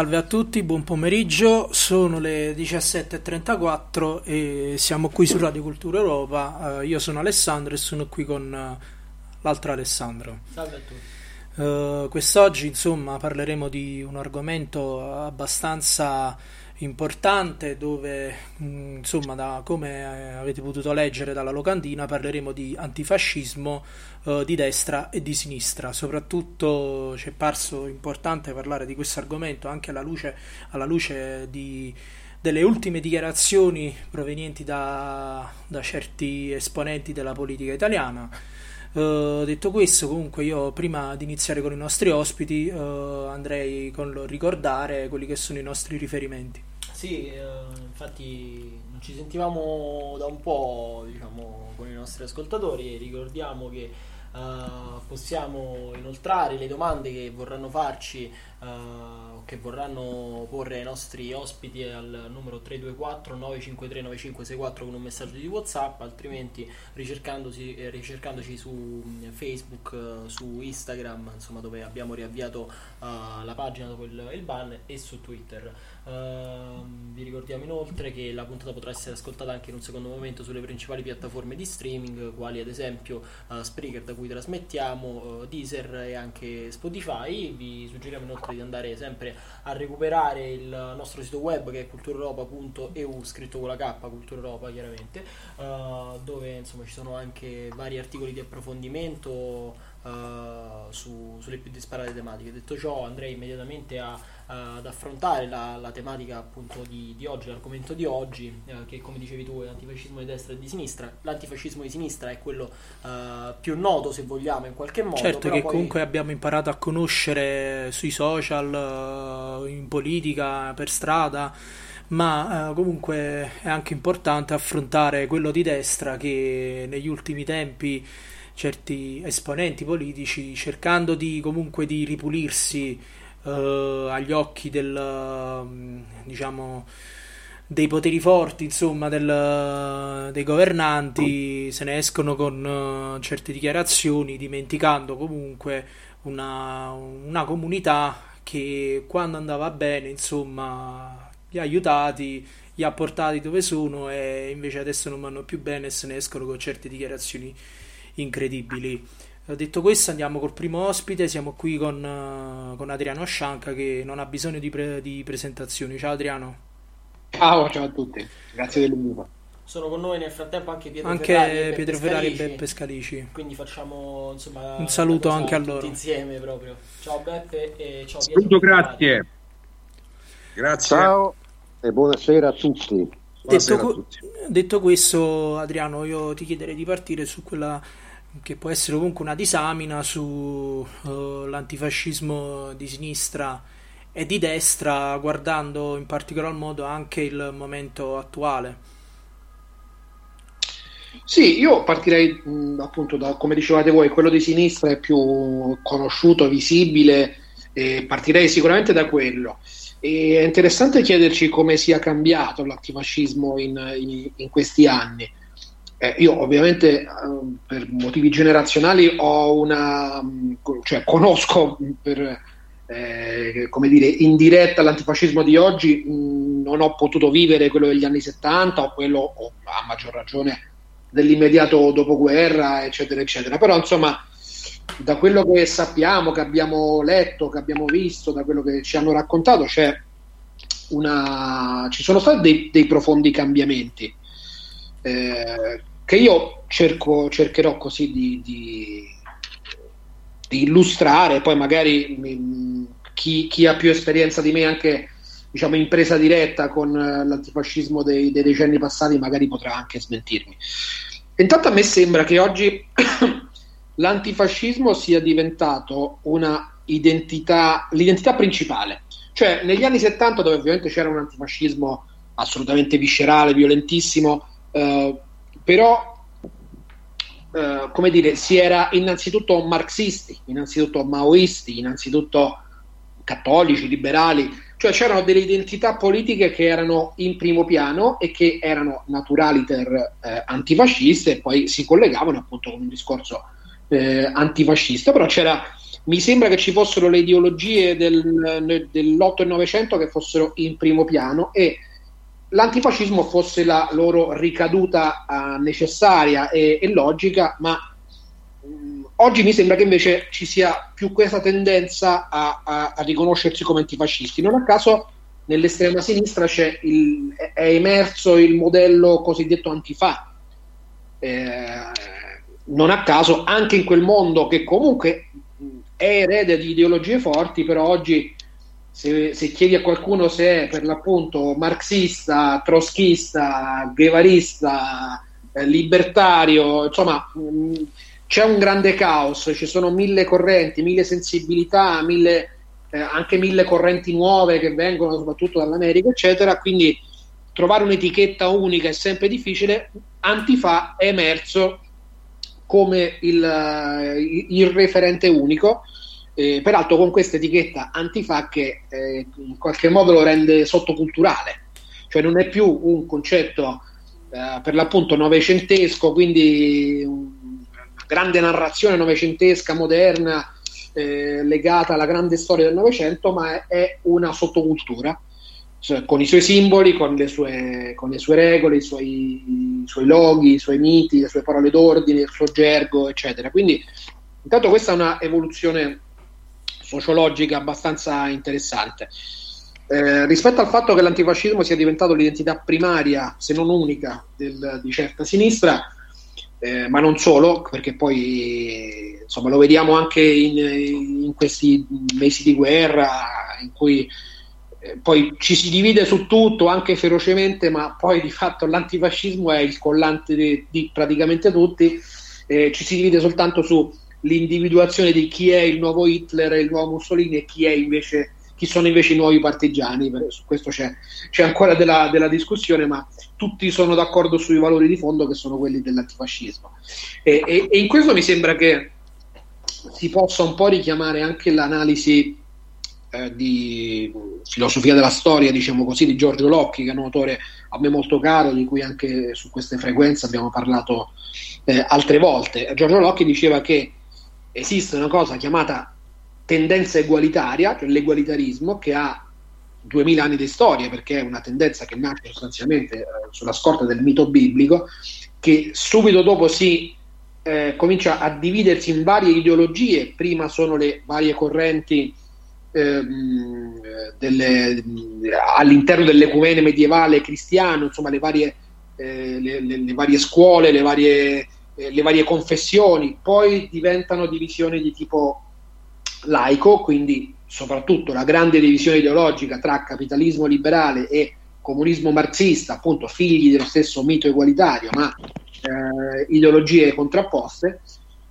Salve a tutti, buon pomeriggio, sono le 17.34 e siamo qui su Radio Cultura Europa. Uh, io sono Alessandro e sono qui con uh, l'altro Alessandro. Salve a tutti. Uh, quest'oggi insomma parleremo di un argomento abbastanza importante dove mm, insomma da come avete potuto leggere dalla locandina parleremo di antifascismo uh, di destra e di sinistra soprattutto ci è parso importante parlare di questo argomento anche alla luce, alla luce di, delle ultime dichiarazioni provenienti da, da certi esponenti della politica italiana Uh, detto questo, comunque, io prima di iniziare con i nostri ospiti uh, andrei con ricordare quelli che sono i nostri riferimenti. Sì, eh, infatti non ci sentivamo da un po' diciamo, con i nostri ascoltatori e ricordiamo che eh, possiamo inoltrare le domande che vorranno farci uh, che vorranno porre ai nostri ospiti al numero 324 953 9564 con un messaggio di whatsapp altrimenti ricercandoci, eh, ricercandoci su mm, facebook uh, su instagram insomma dove abbiamo riavviato uh, la pagina dopo il, il, ban e su twitter ehm, vi ricordiamo inoltre che la puntata potrà essere ascoltata anche in un secondo momento sulle principali piattaforme di streaming quali ad esempio Spreaker da cui trasmettiamo, Deezer e anche Spotify. Vi suggeriamo inoltre di andare sempre a recuperare il nostro sito web che è cultureuropa.eu, scritto con la K, Cultura Europa chiaramente, dove insomma ci sono anche vari articoli di approfondimento uh, su, sulle più disparate tematiche. Detto ciò, andrei immediatamente a, uh, ad affrontare la, la, tematica appunto di, di oggi, l'argomento di oggi, uh, che come dicevi tu è l'antifascismo di destra e di sinistra. L'antifascismo di sinistra è quello più noto, se vogliamo, in qualche modo. Certo, che poi... comunque abbiamo imparato a conoscere sui social, in politica, per strada ma eh, comunque è anche importante affrontare quello di destra che negli ultimi tempi certi esponenti politici cercando di comunque di ripulirsi eh, agli occhi del mm, diciamo dei poteri forti insomma del, dei governanti se ne escono con uh, certe dichiarazioni dimenticando comunque una, una comunità che quando andava bene insomma li ha aiutati li ha portati dove sono e invece adesso non vanno più bene e se ne escono con certe dichiarazioni incredibili. Detto questo, andiamo col primo ospite. Siamo qui con, uh, con Adriano Scianca che non ha bisogno di, pre- di, presentazioni. Ciao Adriano. Ciao, ciao a tutti, grazie dell'invito. Sono con noi nel frattempo anche Pietro anche Ferrari e Pietro Beppe Ferrari Scalici. e Beppe Scalici. Quindi facciamo insomma, un saluto anche a loro. Tutti insieme proprio. Ciao Beppe e ciao Pietro. Saluto, grazie. Grazie. Ciao e buonasera a tutti. Detto, co- detto, questo, Adriano, io ti chiederei di partire su quella che può essere comunque una disamina sull'antifascismo uh, di sinistra e di destra, guardando in particolar modo anche il momento attuale. Sì, io partirei mh, appunto da come dicevate voi, quello di sinistra è più conosciuto, visibile, e partirei sicuramente da quello. E è interessante chiederci come sia cambiato l'antifascismo in, in, in questi anni. Eh, io ovviamente eh, per motivi generazionali ho una, cioè conosco per, eh, come dire, in diretta l'antifascismo di oggi, mh, non ho potuto vivere quello degli anni 70 o quello, o a maggior ragione, dell'immediato dopoguerra, eccetera, eccetera. Però insomma, da quello che sappiamo, che abbiamo letto, che abbiamo visto, da quello che ci hanno raccontato, una... ci sono stati dei, dei profondi cambiamenti. Eh, che io cerco, cercherò così di, di, di illustrare, poi magari mi, chi, chi, ha più esperienza di me anche diciamo in presa diretta con l'antifascismo dei, dei decenni passati magari potrà anche smentirmi. Intanto a me sembra che oggi l'antifascismo sia diventato una identità, l'identità principale. Cioè, negli anni 70, dove ovviamente c'era un antifascismo assolutamente viscerale, violentissimo, eh, però, eh, come dire, si era innanzitutto marxisti, innanzitutto maoisti, innanzitutto cattolici, liberali, cioè c'erano delle identità politiche che erano in primo piano e che erano naturaliter eh, antifasciste e poi si collegavano appunto con un discorso eh, antifascista, però c'era, mi sembra che ci fossero le ideologie del, dell'8 e 900 che fossero in primo piano e l'antifascismo fosse la loro ricaduta uh, necessaria e, e, logica, ma mh, oggi mi sembra che invece ci sia più questa tendenza a, a, a riconoscersi come antifascisti. Non a caso nell'estrema sinistra il, è emerso il modello cosiddetto antifa. Eh, non a caso, anche in quel mondo che comunque è erede di ideologie forti, però oggi se, se, chiedi a qualcuno se è per l'appunto marxista, trotskista, guevarista, eh, libertario, insomma mh, c'è un grande caos, ci sono mille correnti, mille sensibilità, mille, eh, anche mille correnti nuove che vengono soprattutto dall'America, eccetera, quindi trovare un'etichetta unica è sempre difficile. Antifa è emerso come il, il referente unico eh, peraltro con questa etichetta antifa che eh, in qualche modo lo rende sottoculturale, cioè non è più un concetto eh, per l'appunto novecentesco, quindi una grande narrazione novecentesca, moderna, eh, legata alla grande storia del Novecento, ma è, è una sottocultura cioè, con i suoi simboli, con le sue, con le sue regole, i suoi, i suoi, loghi, i suoi miti, le sue parole d'ordine, il suo gergo, eccetera. Quindi Intanto questa è una evoluzione sociologica abbastanza interessante. Eh, rispetto al fatto che l'antifascismo sia diventato l'identità primaria, se non unica, del, di certa sinistra, eh, ma non solo, perché poi insomma, lo vediamo anche in, in questi mesi di guerra in cui eh, poi ci si divide su tutto anche ferocemente, ma poi di fatto l'antifascismo è il collante di, di praticamente tutti, eh, ci si divide soltanto sull'individuazione di chi è il nuovo Hitler e il nuovo Mussolini e chi, invece, chi sono invece i nuovi partigiani. Su questo c'è, c'è ancora della, della, discussione, ma tutti sono d'accordo sui valori di fondo che sono quelli dell'antifascismo. E, e, e in questo mi sembra che si possa un po' richiamare anche l'analisi eh, di filosofia della storia, diciamo così, di Giorgio Locchi, che è un autore a me molto caro, di cui anche su queste frequenze abbiamo parlato eh, altre volte. Giorgio Locchi diceva che esiste una cosa chiamata tendenza egualitaria, cioè l'egualitarismo, che ha 2000 anni di storia, perché è una tendenza che nasce sostanzialmente eh, sulla scorta del mito biblico, che subito dopo si eh, comincia a dividersi in varie ideologie, prima sono le varie correnti ehm, delle, all'interno dell'ecumene medievale cristiano, insomma le varie, eh, le, le, le varie scuole, le varie, eh, le varie confessioni, poi diventano divisioni di tipo laico, quindi soprattutto la grande divisione ideologica tra capitalismo liberale e comunismo marxista, appunto figli dello stesso mito egualitario, ma eh, ideologie contrapposte,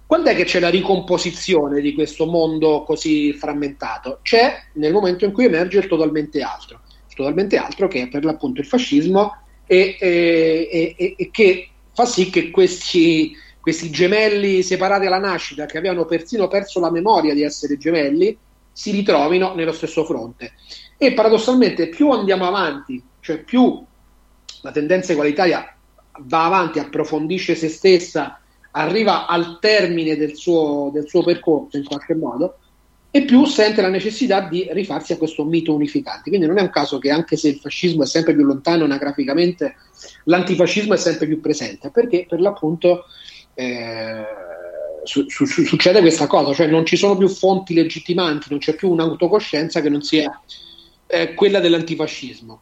quando è che c'è la ricomposizione di questo mondo così frammentato? C'è nel momento in cui emerge il totalmente altro, il totalmente altro che è per l'appunto il fascismo e, e, e, e che fa sì che questi, questi gemelli separati alla nascita, che avevano persino perso la memoria di essere gemelli, si ritrovino nello stesso fronte. E paradossalmente più andiamo avanti, cioè più la tendenza egualitaria va avanti, approfondisce se stessa, arriva al termine del suo, del suo percorso in qualche modo, e più sente la necessità di rifarsi a questo mito unificante. Quindi non è un caso che anche se il fascismo è sempre più lontano anagraficamente, l'antifascismo è sempre più presente, perché per l'appunto eh, su, su, succede questa cosa, cioè non ci sono più fonti legittimanti, non c'è più un'autocoscienza che non sia eh, quella dell'antifascismo.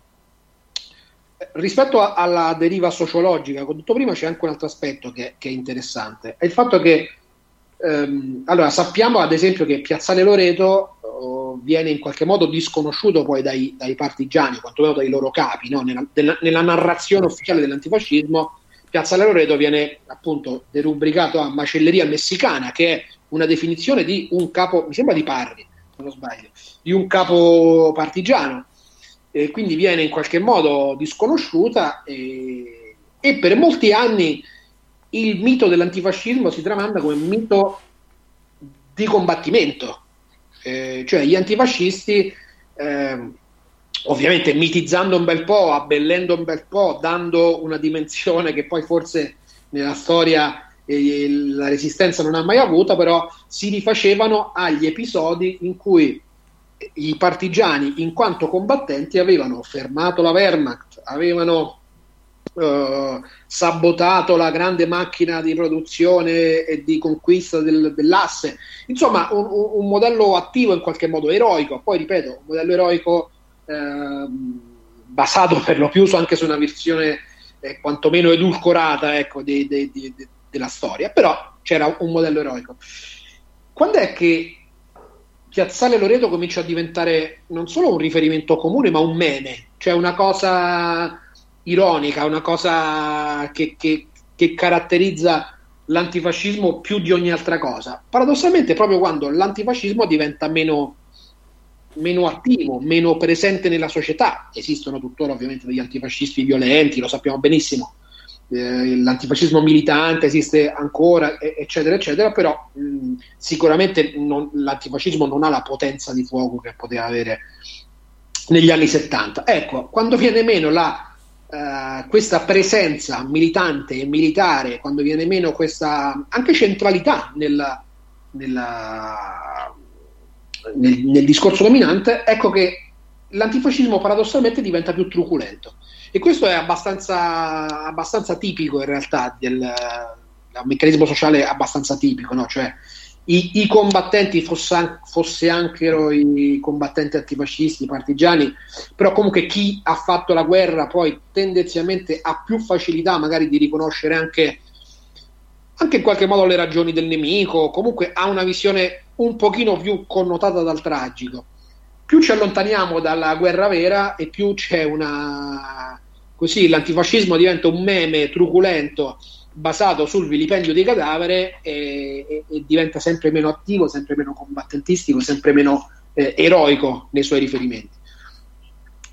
Rispetto a, alla deriva sociologica, come ho detto prima, c'è anche un altro aspetto che, che è interessante, è il fatto che ehm, allora, sappiamo ad esempio che Piazzale Loreto viene in qualche modo disconosciuto poi dai, dai partigiani, quantomeno dai loro capi, no? nella, della, nella, narrazione ufficiale dell'antifascismo, Piazzale Loreto viene appunto derubricato a macelleria messicana, che è una definizione di un capo, mi sembra di Parri, se non sbaglio, di un capo partigiano e quindi viene in qualche modo disconosciuta e, e, per molti anni il mito dell'antifascismo si tramanda come mito di combattimento, eh, cioè gli antifascisti eh, ovviamente mitizzando un bel po', abbellendo un bel po', dando una dimensione che poi forse nella storia eh, la resistenza non ha mai avuto, però si rifacevano agli episodi in cui i partigiani, in quanto combattenti, avevano fermato la Wehrmacht, avevano uh, sabotato la grande macchina di produzione e di conquista del, dell'asse. Insomma, un, un, modello attivo in qualche modo eroico. Poi, ripeto, un modello eroico eh, basato per lo più anche su una versione eh, quantomeno edulcorata ecco, di, di, di, della storia, però c'era un modello eroico. Quando è che Piazzale Loreto comincia a diventare non solo un riferimento comune, ma un meme, cioè una cosa ironica, una cosa che, che, che caratterizza l'antifascismo più di ogni altra cosa. Paradossalmente, proprio quando l'antifascismo diventa meno, meno attivo, meno presente nella società, esistono tuttora ovviamente degli antifascisti violenti, lo sappiamo benissimo, eh, l'antifascismo militante esiste ancora, eccetera, eccetera, però mh, sicuramente non, l'antifascismo non ha la potenza di fuoco che poteva avere negli anni 70. Ecco, quando viene meno la, uh, questa presenza militante e militare, quando viene meno questa anche centralità nella, nella, nel, nel discorso dominante, ecco che l'antifascismo paradossalmente diventa più truculento. E questo è abbastanza, abbastanza tipico in realtà del, del meccanismo sociale abbastanza tipico, no? cioè i, i combattenti fosse, fosse anche i combattenti antifascisti, i partigiani, però comunque chi ha fatto la guerra poi tendenzialmente ha più facilità magari di riconoscere anche, anche in qualche modo le ragioni del nemico, comunque ha una visione un pochino più connotata dal tragico. Più ci allontaniamo dalla guerra vera e più c'è una... così l'antifascismo diventa un meme truculento basato sul vilipendio dei cadaveri e, e, e, diventa sempre meno attivo, sempre meno combattentistico, sempre meno eh, eroico nei suoi riferimenti.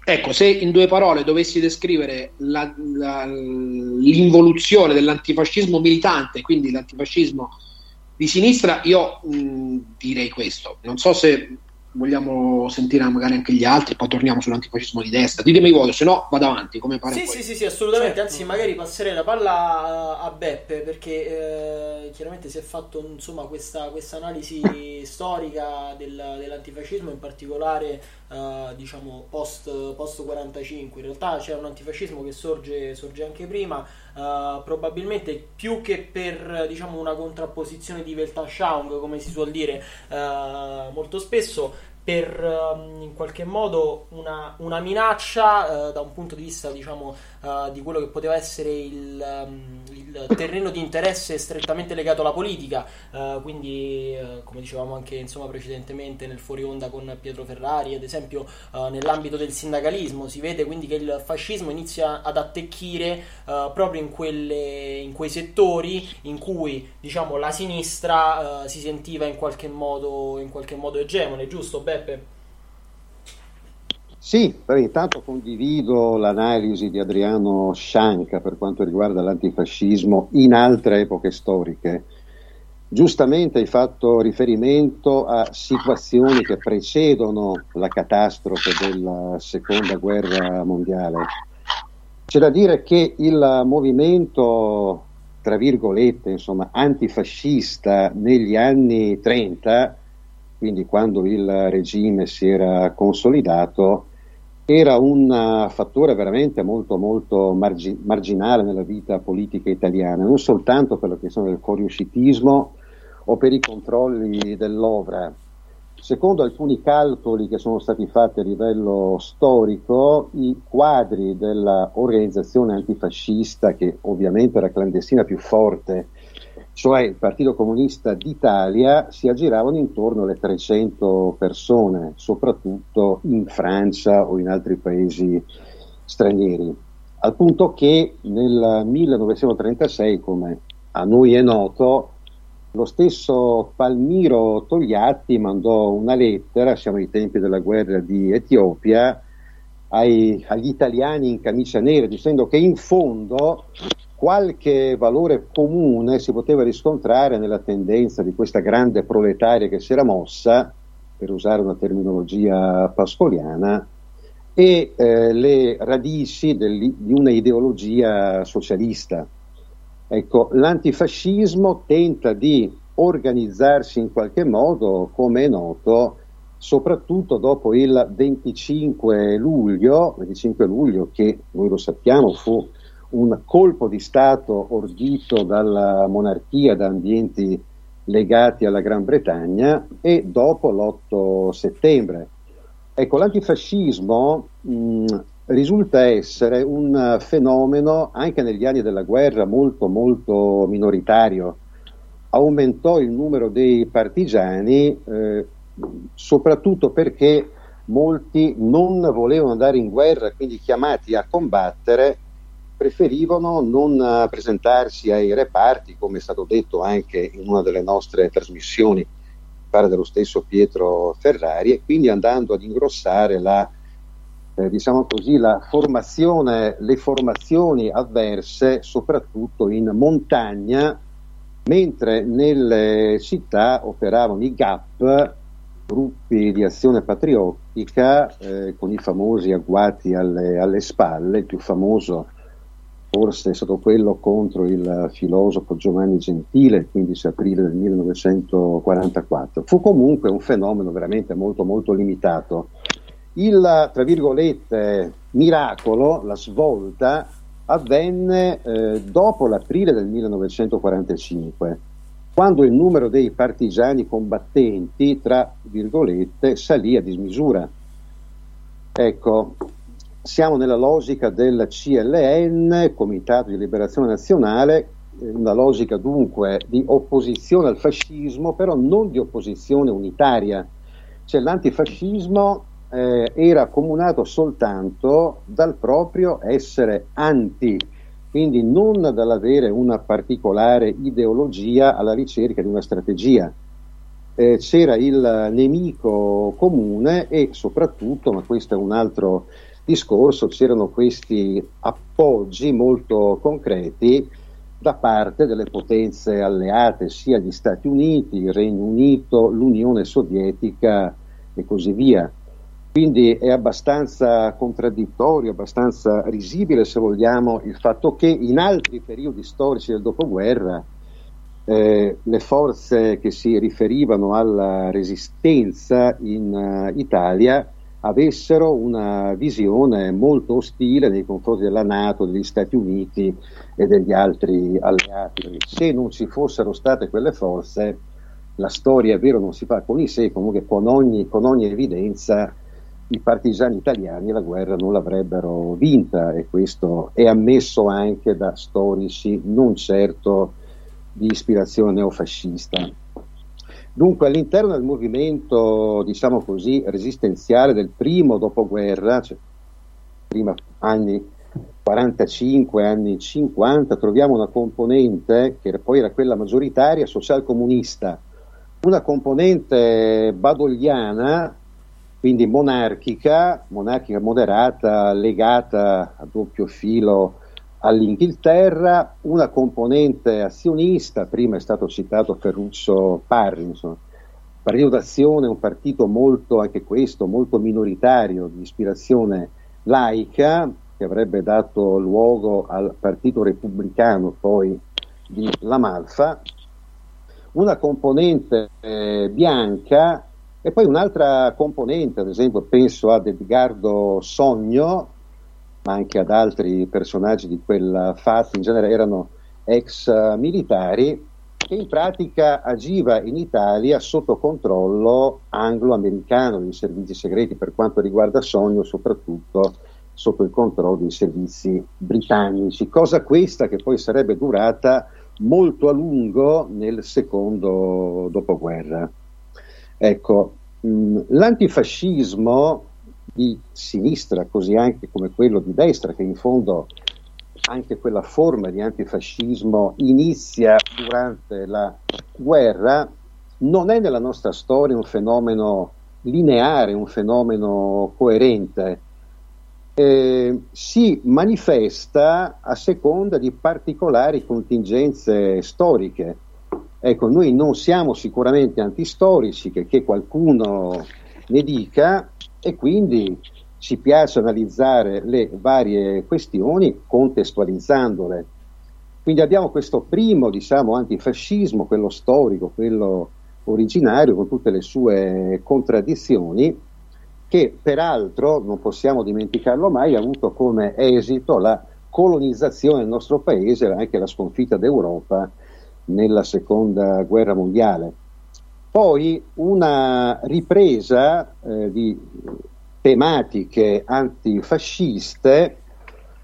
Ecco, se in due parole dovessi descrivere la, la, l'involuzione dell'antifascismo militante, quindi l'antifascismo di sinistra, io mh, direi questo. Non so se vogliamo sentire magari anche gli altri, poi torniamo sull'antifascismo di destra. Ditemi voi, se no vado avanti, come pare. Sì, sì, sì, sì, assolutamente, certo. anzi magari passerei la palla a, Beppe perché eh, chiaramente si è fatto insomma questa, questa analisi storica del, dell'antifascismo, in particolare eh, diciamo post, post 45. In realtà c'è un antifascismo che sorge, sorge anche prima, eh, probabilmente più che per diciamo una contrapposizione di Weltanschauung, come si suol dire eh, molto spesso per um, in qualche modo una, una minaccia uh, da un punto di vista diciamo uh, di quello che poteva essere il, um, il, terreno di interesse strettamente legato alla politica uh, quindi come dicevamo anche insomma, precedentemente nel fuori onda con Pietro Ferrari ad esempio nell'ambito del sindacalismo si vede quindi che il fascismo inizia ad attecchire proprio in, quelle, in, quei settori in cui diciamo la sinistra si sentiva in qualche modo in qualche modo egemone giusto? Beppe. Sì, intanto condivido l'analisi di Adriano Scianca per quanto riguarda l'antifascismo in altre epoche storiche. Giustamente hai fatto riferimento a situazioni che precedono la catastrofe della seconda guerra mondiale. C'è da dire che il movimento, tra virgolette, insomma, antifascista negli anni 30 quindi quando il regime si era consolidato, era un uh, fattore veramente molto, molto margi- marginale nella vita politica italiana, non soltanto per la questione del coriuscitismo o per i controlli dell'ovra. Secondo alcuni calcoli che sono stati fatti a livello storico, i quadri dell'organizzazione antifascista, che ovviamente era clandestina più forte cioè il Partito Comunista d'Italia, si aggiravano intorno alle 300 persone, soprattutto in Francia o in altri paesi stranieri, al punto che nel 1936, come a noi è noto, lo stesso Palmiro Togliatti mandò una lettera, siamo ai tempi della guerra di Etiopia, ai, agli italiani in camicia nera, dicendo che in fondo qualche valore comune si poteva riscontrare nella tendenza di questa grande proletaria che si era mossa, per usare una terminologia pascoliana, e eh, le radici del, di una ideologia socialista. Ecco, l'antifascismo tenta di organizzarsi in qualche modo, come è noto, soprattutto dopo il 25 luglio, 25 luglio che noi lo sappiamo fu un colpo di Stato ordito dalla monarchia da ambienti legati alla Gran Bretagna e dopo l'8 settembre. Ecco, l'antifascismo mh, risulta essere un fenomeno anche negli anni della guerra molto molto minoritario. Aumentò il numero dei partigiani eh, soprattutto perché molti non volevano andare in guerra, quindi chiamati a combattere preferivano non eh, presentarsi ai reparti, come è stato detto anche in una delle nostre trasmissioni, pare dello stesso Pietro Ferrari, e quindi andando ad ingrossare la, eh, diciamo così, la formazione, le formazioni avverse, soprattutto in montagna, mentre nelle città operavano i GAP, gruppi di azione patriottica, eh, con i famosi agguati alle, alle spalle, il più famoso forse è stato quello contro il filosofo Giovanni Gentile il 15 aprile del 1944. Fu comunque un fenomeno veramente molto molto limitato. Il, tra virgolette, miracolo, la svolta, avvenne eh, dopo l'aprile del 1945, quando il numero dei partigiani combattenti, tra virgolette, salì a dismisura. Ecco, siamo nella logica del CLN, Comitato di Liberazione Nazionale, una logica dunque di opposizione al fascismo, però non di opposizione unitaria. Cioè l'antifascismo eh, era accomunato soltanto dal proprio essere anti, quindi non dall'avere una particolare ideologia alla ricerca di una strategia. Eh, c'era il nemico comune e soprattutto, ma questo è un altro discorso, c'erano questi appoggi molto concreti da parte delle potenze alleate, sia gli Stati Uniti, il Regno Unito, l'Unione Sovietica e così via. Quindi è abbastanza contraddittorio, abbastanza risibile se vogliamo il fatto che in altri periodi storici del dopoguerra eh, le forze che si riferivano alla resistenza in uh, Italia avessero una visione molto ostile nei confronti della Nato, degli Stati Uniti e degli altri alleati. Se non ci fossero state quelle forze, la storia è vero non si fa con i sé, comunque con ogni, con ogni evidenza i partigiani italiani la guerra non l'avrebbero vinta e questo è ammesso anche da storici non certo di ispirazione neofascista. Dunque all'interno del movimento, diciamo così, resistenziale del primo dopoguerra, cioè prima anni 45, anni 50, troviamo una componente che poi era quella maggioritaria socialcomunista, una componente badogliana quindi monarchica, monarchica moderata, legata a doppio filo all'Inghilterra, una componente azionista, prima è stato citato Ferruccio Parri, insomma, Partito d'Azione un partito molto, anche questo, molto minoritario, di ispirazione laica, che avrebbe dato luogo al Partito Repubblicano poi di Lamalfa, una componente eh, bianca e poi un'altra componente, ad esempio penso ad Edgardo Sogno, ma anche ad altri personaggi di quel fatto, in genere erano ex militari, che in pratica agiva in Italia sotto controllo anglo-americano dei servizi segreti, per quanto riguarda Sogno soprattutto sotto il controllo dei servizi britannici, cosa questa che poi sarebbe durata molto a lungo nel secondo dopoguerra. Ecco, mh, mm, l'antifascismo di sinistra, così anche come quello di destra, che in fondo anche quella forma di antifascismo inizia durante la guerra, non è nella nostra storia un fenomeno lineare, un fenomeno coerente, eh, si manifesta a seconda di particolari contingenze storiche. Ecco, noi non siamo sicuramente antistorici, che, che qualcuno ne dica, e quindi ci piace analizzare le varie questioni contestualizzandole. Quindi abbiamo questo primo, diciamo, antifascismo, quello storico, quello originario, con tutte le sue contraddizioni, che peraltro, non possiamo dimenticarlo mai, ha avuto come esito la colonizzazione del nostro paese anche la sconfitta d'Europa nella seconda guerra mondiale. Poi una ripresa eh, di tematiche antifasciste,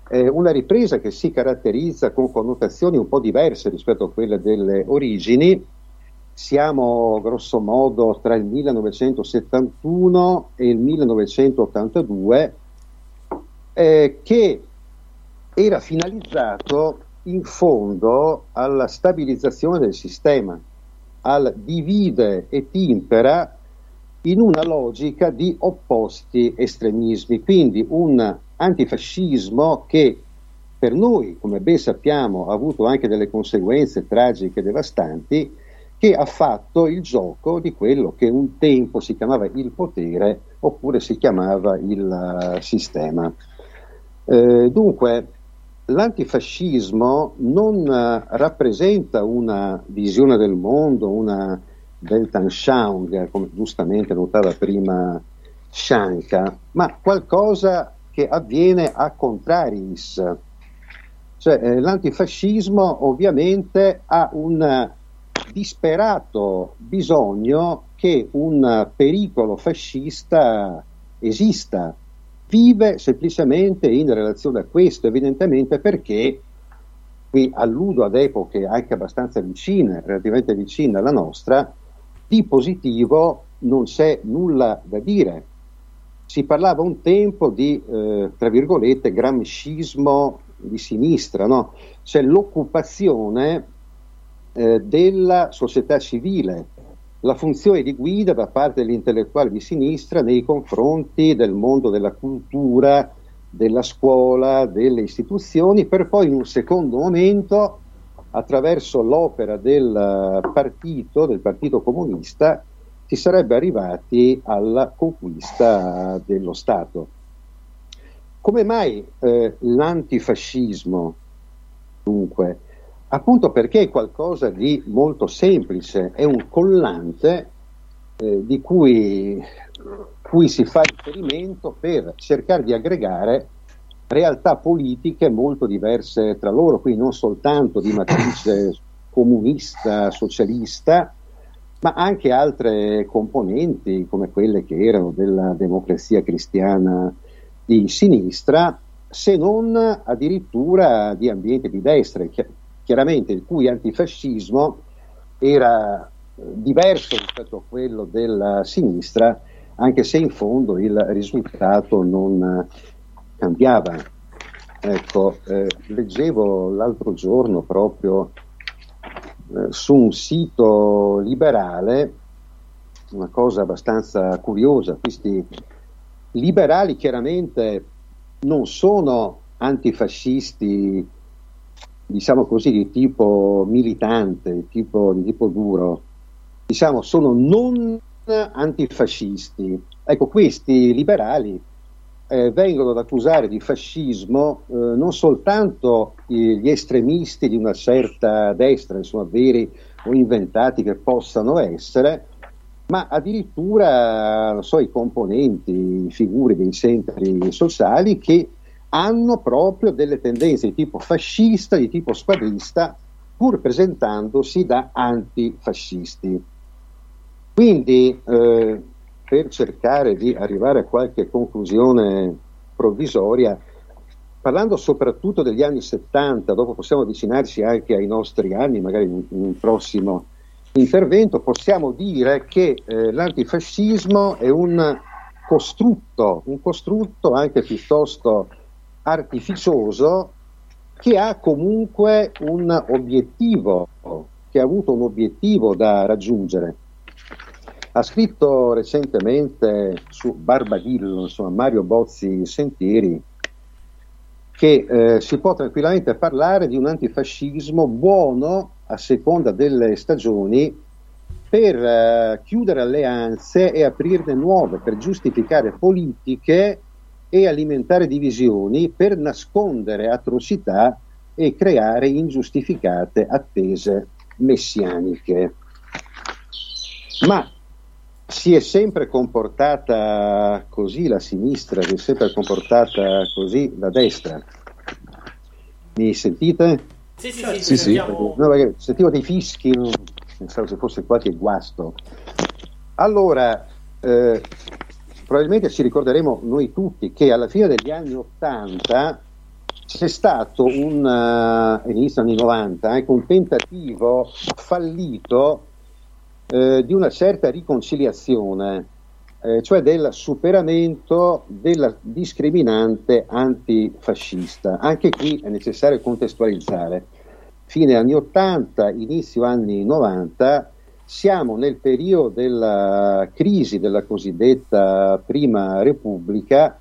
eh, una ripresa che si caratterizza con connotazioni un po' diverse rispetto a quelle delle origini. Siamo grosso modo tra il 1971 e il 1982, eh, che era finalizzato in fondo alla stabilizzazione del sistema, al divide e timpera in una logica di opposti estremismi, quindi un antifascismo che per noi, come ben sappiamo, ha avuto anche delle conseguenze tragiche e devastanti, che ha fatto il gioco di quello che un tempo si chiamava il potere oppure si chiamava il uh, sistema. Eh, dunque, l'antifascismo non uh, rappresenta una visione del mondo, una Weltanschauung, come giustamente notava prima Shanka, ma qualcosa che avviene a contraris. Cioè, eh, l'antifascismo ovviamente ha un disperato bisogno che un pericolo fascista esista, vive semplicemente in relazione a questo, evidentemente perché qui alludo ad epoche anche abbastanza vicine, relativamente vicine alla nostra, di positivo non c'è nulla da dire. Si parlava un tempo di, eh, tra virgolette, gramscismo di sinistra, no? C'è l'occupazione eh, della società civile, la funzione di guida da parte degli intellettuali di sinistra nei confronti del mondo della cultura, della scuola, delle istituzioni, per poi in un secondo momento, attraverso l'opera del partito, del Partito Comunista, si sarebbe arrivati alla conquista dello Stato. Come mai eh, l'antifascismo, dunque, appunto perché è qualcosa di molto semplice, è un collante eh, di cui, cui si fa riferimento per cercare di aggregare realtà politiche molto diverse tra loro, quindi non soltanto di matrice comunista, socialista, ma anche altre componenti come quelle che erano della democrazia cristiana di sinistra, se non addirittura di ambiente di destra chiaramente il cui antifascismo era eh, diverso rispetto a quello della sinistra, anche se in fondo il risultato non eh, cambiava. Ecco, eh, leggevo l'altro giorno proprio eh, su un sito liberale una cosa abbastanza curiosa, questi liberali chiaramente non sono antifascisti diciamo così, di tipo militante, di tipo, di tipo duro, diciamo, sono non antifascisti. Ecco, questi liberali eh, vengono ad accusare di fascismo eh, non soltanto gli estremisti di una certa destra, insomma, veri o inventati che possano essere, ma addirittura so, i componenti, i figure dei centri sociali che hanno proprio delle tendenze di tipo fascista, di tipo squadrista, pur presentandosi da antifascisti. Quindi, eh, per cercare di arrivare a qualche conclusione provvisoria, parlando soprattutto degli anni 70, dopo possiamo avvicinarci anche ai nostri anni, magari in, un prossimo intervento, possiamo dire che eh, l'antifascismo è un costrutto, un costrutto anche piuttosto artificioso che ha comunque un obiettivo, che ha avuto un obiettivo da raggiungere. Ha scritto recentemente su Barbadillo, insomma, Mario Bozzi Sentieri, che eh, si può tranquillamente parlare di un antifascismo buono a seconda delle stagioni per eh, chiudere alleanze e aprirne nuove, per giustificare politiche e alimentare divisioni per nascondere atrocità e creare ingiustificate attese messianiche. Ma si è sempre comportata così la sinistra, si è sempre comportata così la destra. Mi sentite? Sì, sì, sì, sì, sì. No, sentivo dei fischi, pensavo se fosse qualche guasto. Allora, eh, probabilmente ci ricorderemo noi tutti che alla fine degli anni 80 c'è stato un, uh, inizio anni 90, anche un tentativo fallito eh, di una certa riconciliazione, eh, cioè del superamento della discriminante antifascista. Anche qui è necessario contestualizzare. Fine anni 80, inizio anni 90, siamo nel periodo della crisi della cosiddetta Prima Repubblica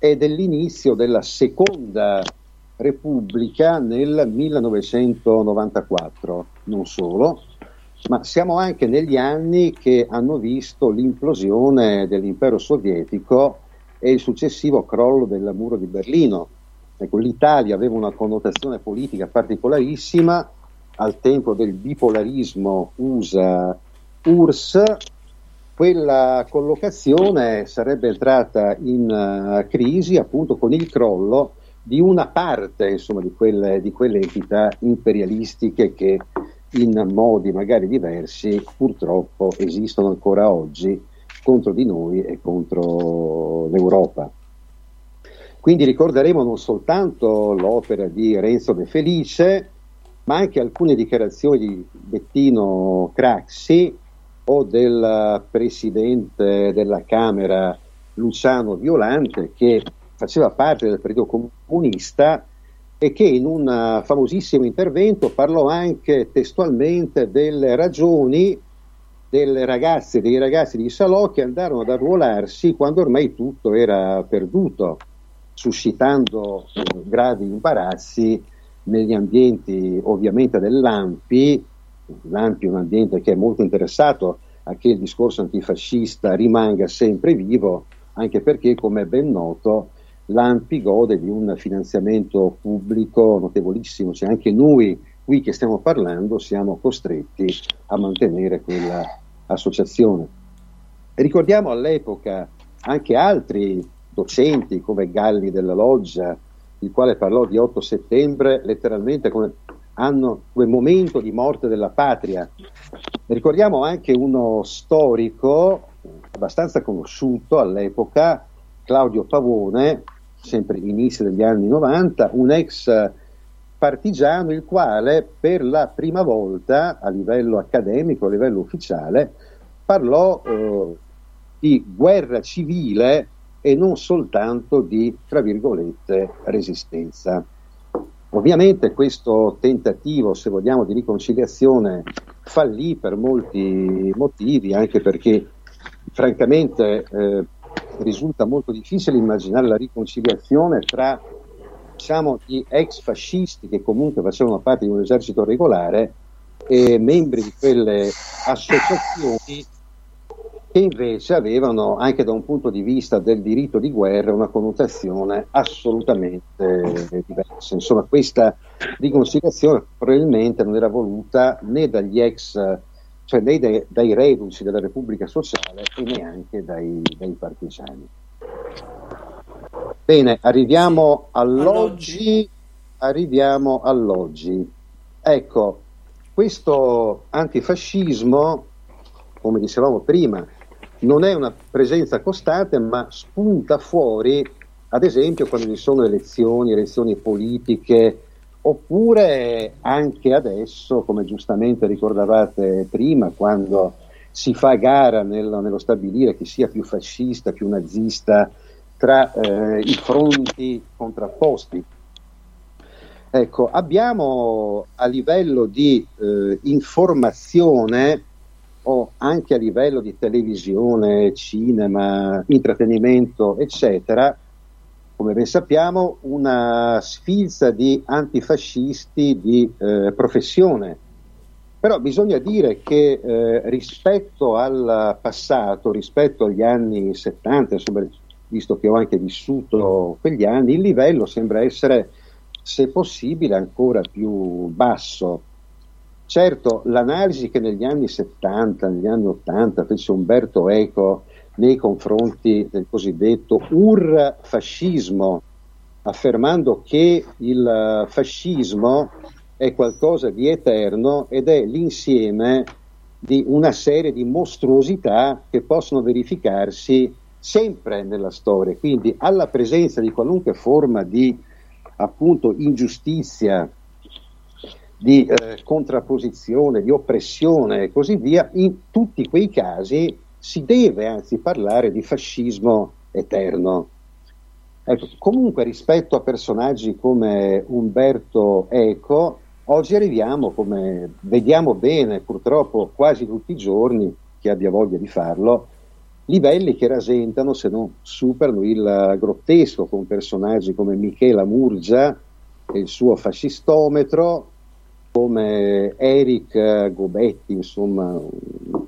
e dell'inizio della Seconda Repubblica nel 1994, non solo, ma siamo anche negli anni che hanno visto l'implosione dell'impero sovietico e il successivo crollo del muro di Berlino. Ecco, L'Italia aveva una connotazione politica particolarissima, al tempo del bipolarismo USA-URSS, quella collocazione sarebbe entrata in uh, crisi appunto con il crollo di una parte insomma, di, quelle, di quelle entità imperialistiche che in modi magari diversi, purtroppo esistono ancora oggi contro di noi e contro l'Europa. Quindi ricorderemo non soltanto l'opera di Renzo De Felice, ma anche alcune dichiarazioni di Bettino Craxi o del presidente della Camera Luciano Violante, che faceva parte del Partito Comunista e che in un famosissimo intervento parlò anche testualmente delle ragioni delle ragazze e dei ragazzi di Salò che andarono ad arruolarsi quando ormai tutto era perduto, suscitando eh, gravi imbarazzi negli ambienti ovviamente dell'AMPI, l'AMPI è un ambiente che è molto interessato a che il discorso antifascista rimanga sempre vivo, anche perché, come è ben noto, l'AMPI gode di un finanziamento pubblico notevolissimo, cioè anche noi qui che stiamo parlando siamo costretti a mantenere quella associazione. Ricordiamo all'epoca anche altri docenti come Galli della Loggia, il quale parlò di 8 settembre letteralmente come anno, come momento di morte della patria. Ricordiamo anche uno storico abbastanza conosciuto all'epoca, Claudio Pavone, sempre inizio degli anni 90, un ex partigiano il quale per la prima volta a livello accademico, a livello ufficiale, parlò eh, di guerra civile e non soltanto di, tra virgolette, resistenza. Ovviamente questo tentativo, se vogliamo, di riconciliazione fallì per molti motivi, anche perché francamente eh, risulta molto difficile immaginare la riconciliazione tra diciamo, gli ex fascisti che comunque facevano parte di un esercito regolare e membri di quelle associazioni che invece avevano anche da un punto di vista del diritto di guerra una connotazione assolutamente diversa. Insomma, questa riconciliazione probabilmente non era voluta né dagli ex, cioè né dai, dai reduci della Repubblica Sociale e neanche dai, dai partigiani. Bene, arriviamo all'oggi, arriviamo all'oggi. Ecco, questo antifascismo, come dicevamo prima, non è una presenza costante, ma spunta fuori, ad esempio, quando ci sono elezioni, elezioni politiche, oppure anche adesso, come giustamente ricordavate prima, quando si fa gara nello, nello stabilire chi sia più fascista, più nazista, tra eh, i fronti contrapposti. Ecco, abbiamo a livello di eh, informazione o anche a livello di televisione, cinema, intrattenimento, eccetera, come ben sappiamo, una sfilza di antifascisti di eh, professione. Però bisogna dire che eh, rispetto al passato, rispetto agli anni 70, insomma, visto che ho anche vissuto quegli anni, il livello sembra essere, se possibile, ancora più basso. Certo, l'analisi che negli anni 70, negli anni 80 fece Umberto Eco nei confronti del cosiddetto ur-fascismo, affermando che il fascismo è qualcosa di eterno ed è l'insieme di una serie di mostruosità che possono verificarsi sempre nella storia, quindi alla presenza di qualunque forma di appunto ingiustizia, di eh, contrapposizione, di oppressione e così via, in tutti quei casi si deve anzi parlare di fascismo eterno. Ecco, comunque rispetto a personaggi come Umberto Eco, oggi arriviamo, come vediamo bene purtroppo quasi tutti i giorni, chi abbia voglia di farlo, livelli che rasentano se non superano il grottesco con personaggi come Michela Murgia e il suo fascistometro, come Eric Gobetti, insomma,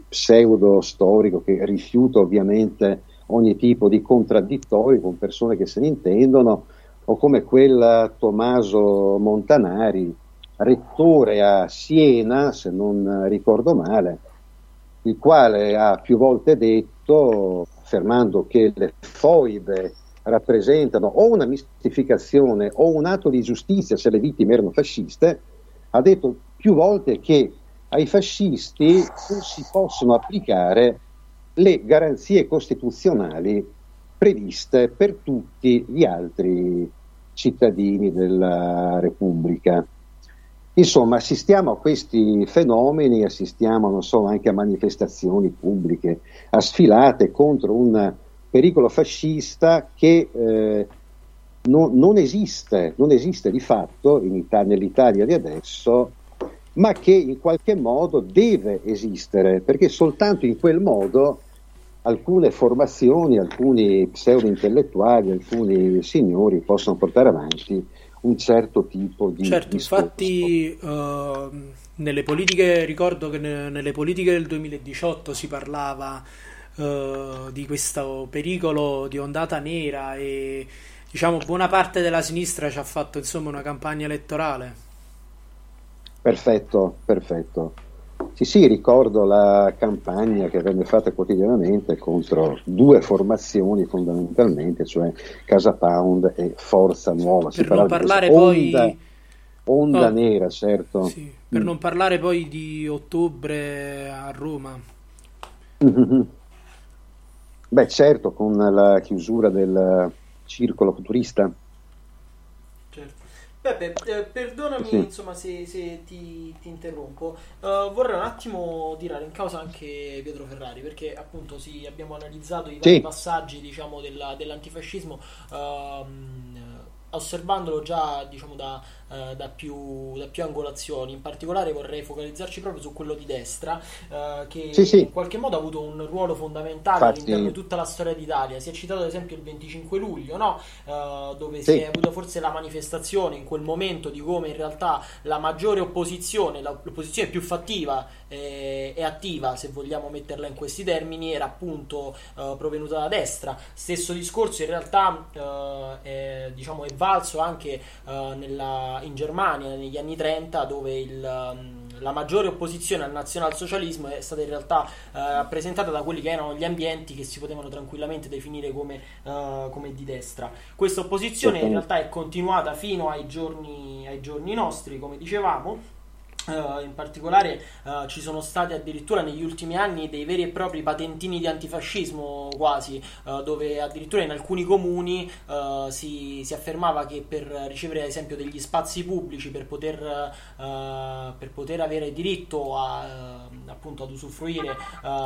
pseudo storico che rifiuta ovviamente ogni tipo di contraddittorio con persone che se ne intendono, o come quel Tommaso Montanari, rettore a Siena, se non ricordo male, il quale ha più volte detto, affermando che le foibe rappresentano o una mistificazione o un atto di giustizia se le vittime erano fasciste, ha detto più volte che ai fascisti non si possono applicare le garanzie costituzionali previste per tutti gli altri cittadini della Repubblica. Insomma, assistiamo a questi fenomeni, assistiamo so, anche a manifestazioni pubbliche, a sfilate contro un pericolo fascista che eh, non, non, esiste, non esiste di fatto in Italia, nell'Italia di adesso, ma che in qualche modo deve esistere, perché soltanto in quel modo alcune formazioni, alcuni pseudo-intellettuali, alcuni signori possono portare avanti un certo tipo di certo, discorso. infatti uh, nelle politiche ricordo che ne, nelle politiche del 2018 si parlava uh, di questo pericolo di ondata nera e diciamo buona parte della sinistra ci ha fatto insomma una campagna elettorale perfetto perfetto sì, sì, ricordo la campagna che venne fatta quotidianamente contro due formazioni fondamentalmente, cioè Casa Pound e Forza Nuova. Per non parlare poi... Onda, onda oh, nera, certo. Sì, per mm. non parlare poi di ottobre a Roma. Mm-hmm. Beh, certo, con la chiusura del circolo futurista. Peppe, eh, perdonami sì. insomma se, se ti, ti, interrompo, uh, vorrei un attimo tirare in causa anche Pietro Ferrari perché appunto sì, abbiamo analizzato i vari sì. passaggi diciamo, della, dell'antifascismo. Uh, osservandolo già diciamo, da, uh, da, più, da, più, angolazioni. In particolare vorrei focalizzarci proprio su quello di destra, uh, che sì, sì. in qualche modo ha avuto un ruolo fondamentale Infatti... all'interno di tutta la storia d'Italia. Si è citato ad esempio il 25 luglio, no? uh, dove sì. si è avuta forse la manifestazione in quel momento di come in realtà la maggiore opposizione, l'opposizione più fattiva e, e attiva, se vogliamo metterla in questi termini, era appunto provenuta da destra. Stesso discorso in realtà è, diciamo, è valso anche nella in Germania negli anni 30 dove il, um, la maggiore opposizione al nazionalsocialismo è stata in realtà uh, rappresentata da quelli che erano gli ambienti che si potevano tranquillamente definire come, uh, come di destra. Questa opposizione in realtà è continuata fino ai giorni, ai giorni nostri, come dicevamo Uh, in particolare uh, ci sono stati addirittura negli ultimi anni dei veri e propri patentini di antifascismo quasi, uh, dove addirittura in alcuni comuni si, si, affermava che per ricevere ad esempio degli spazi pubblici, per poter, per poter avere diritto a, appunto ad usufruire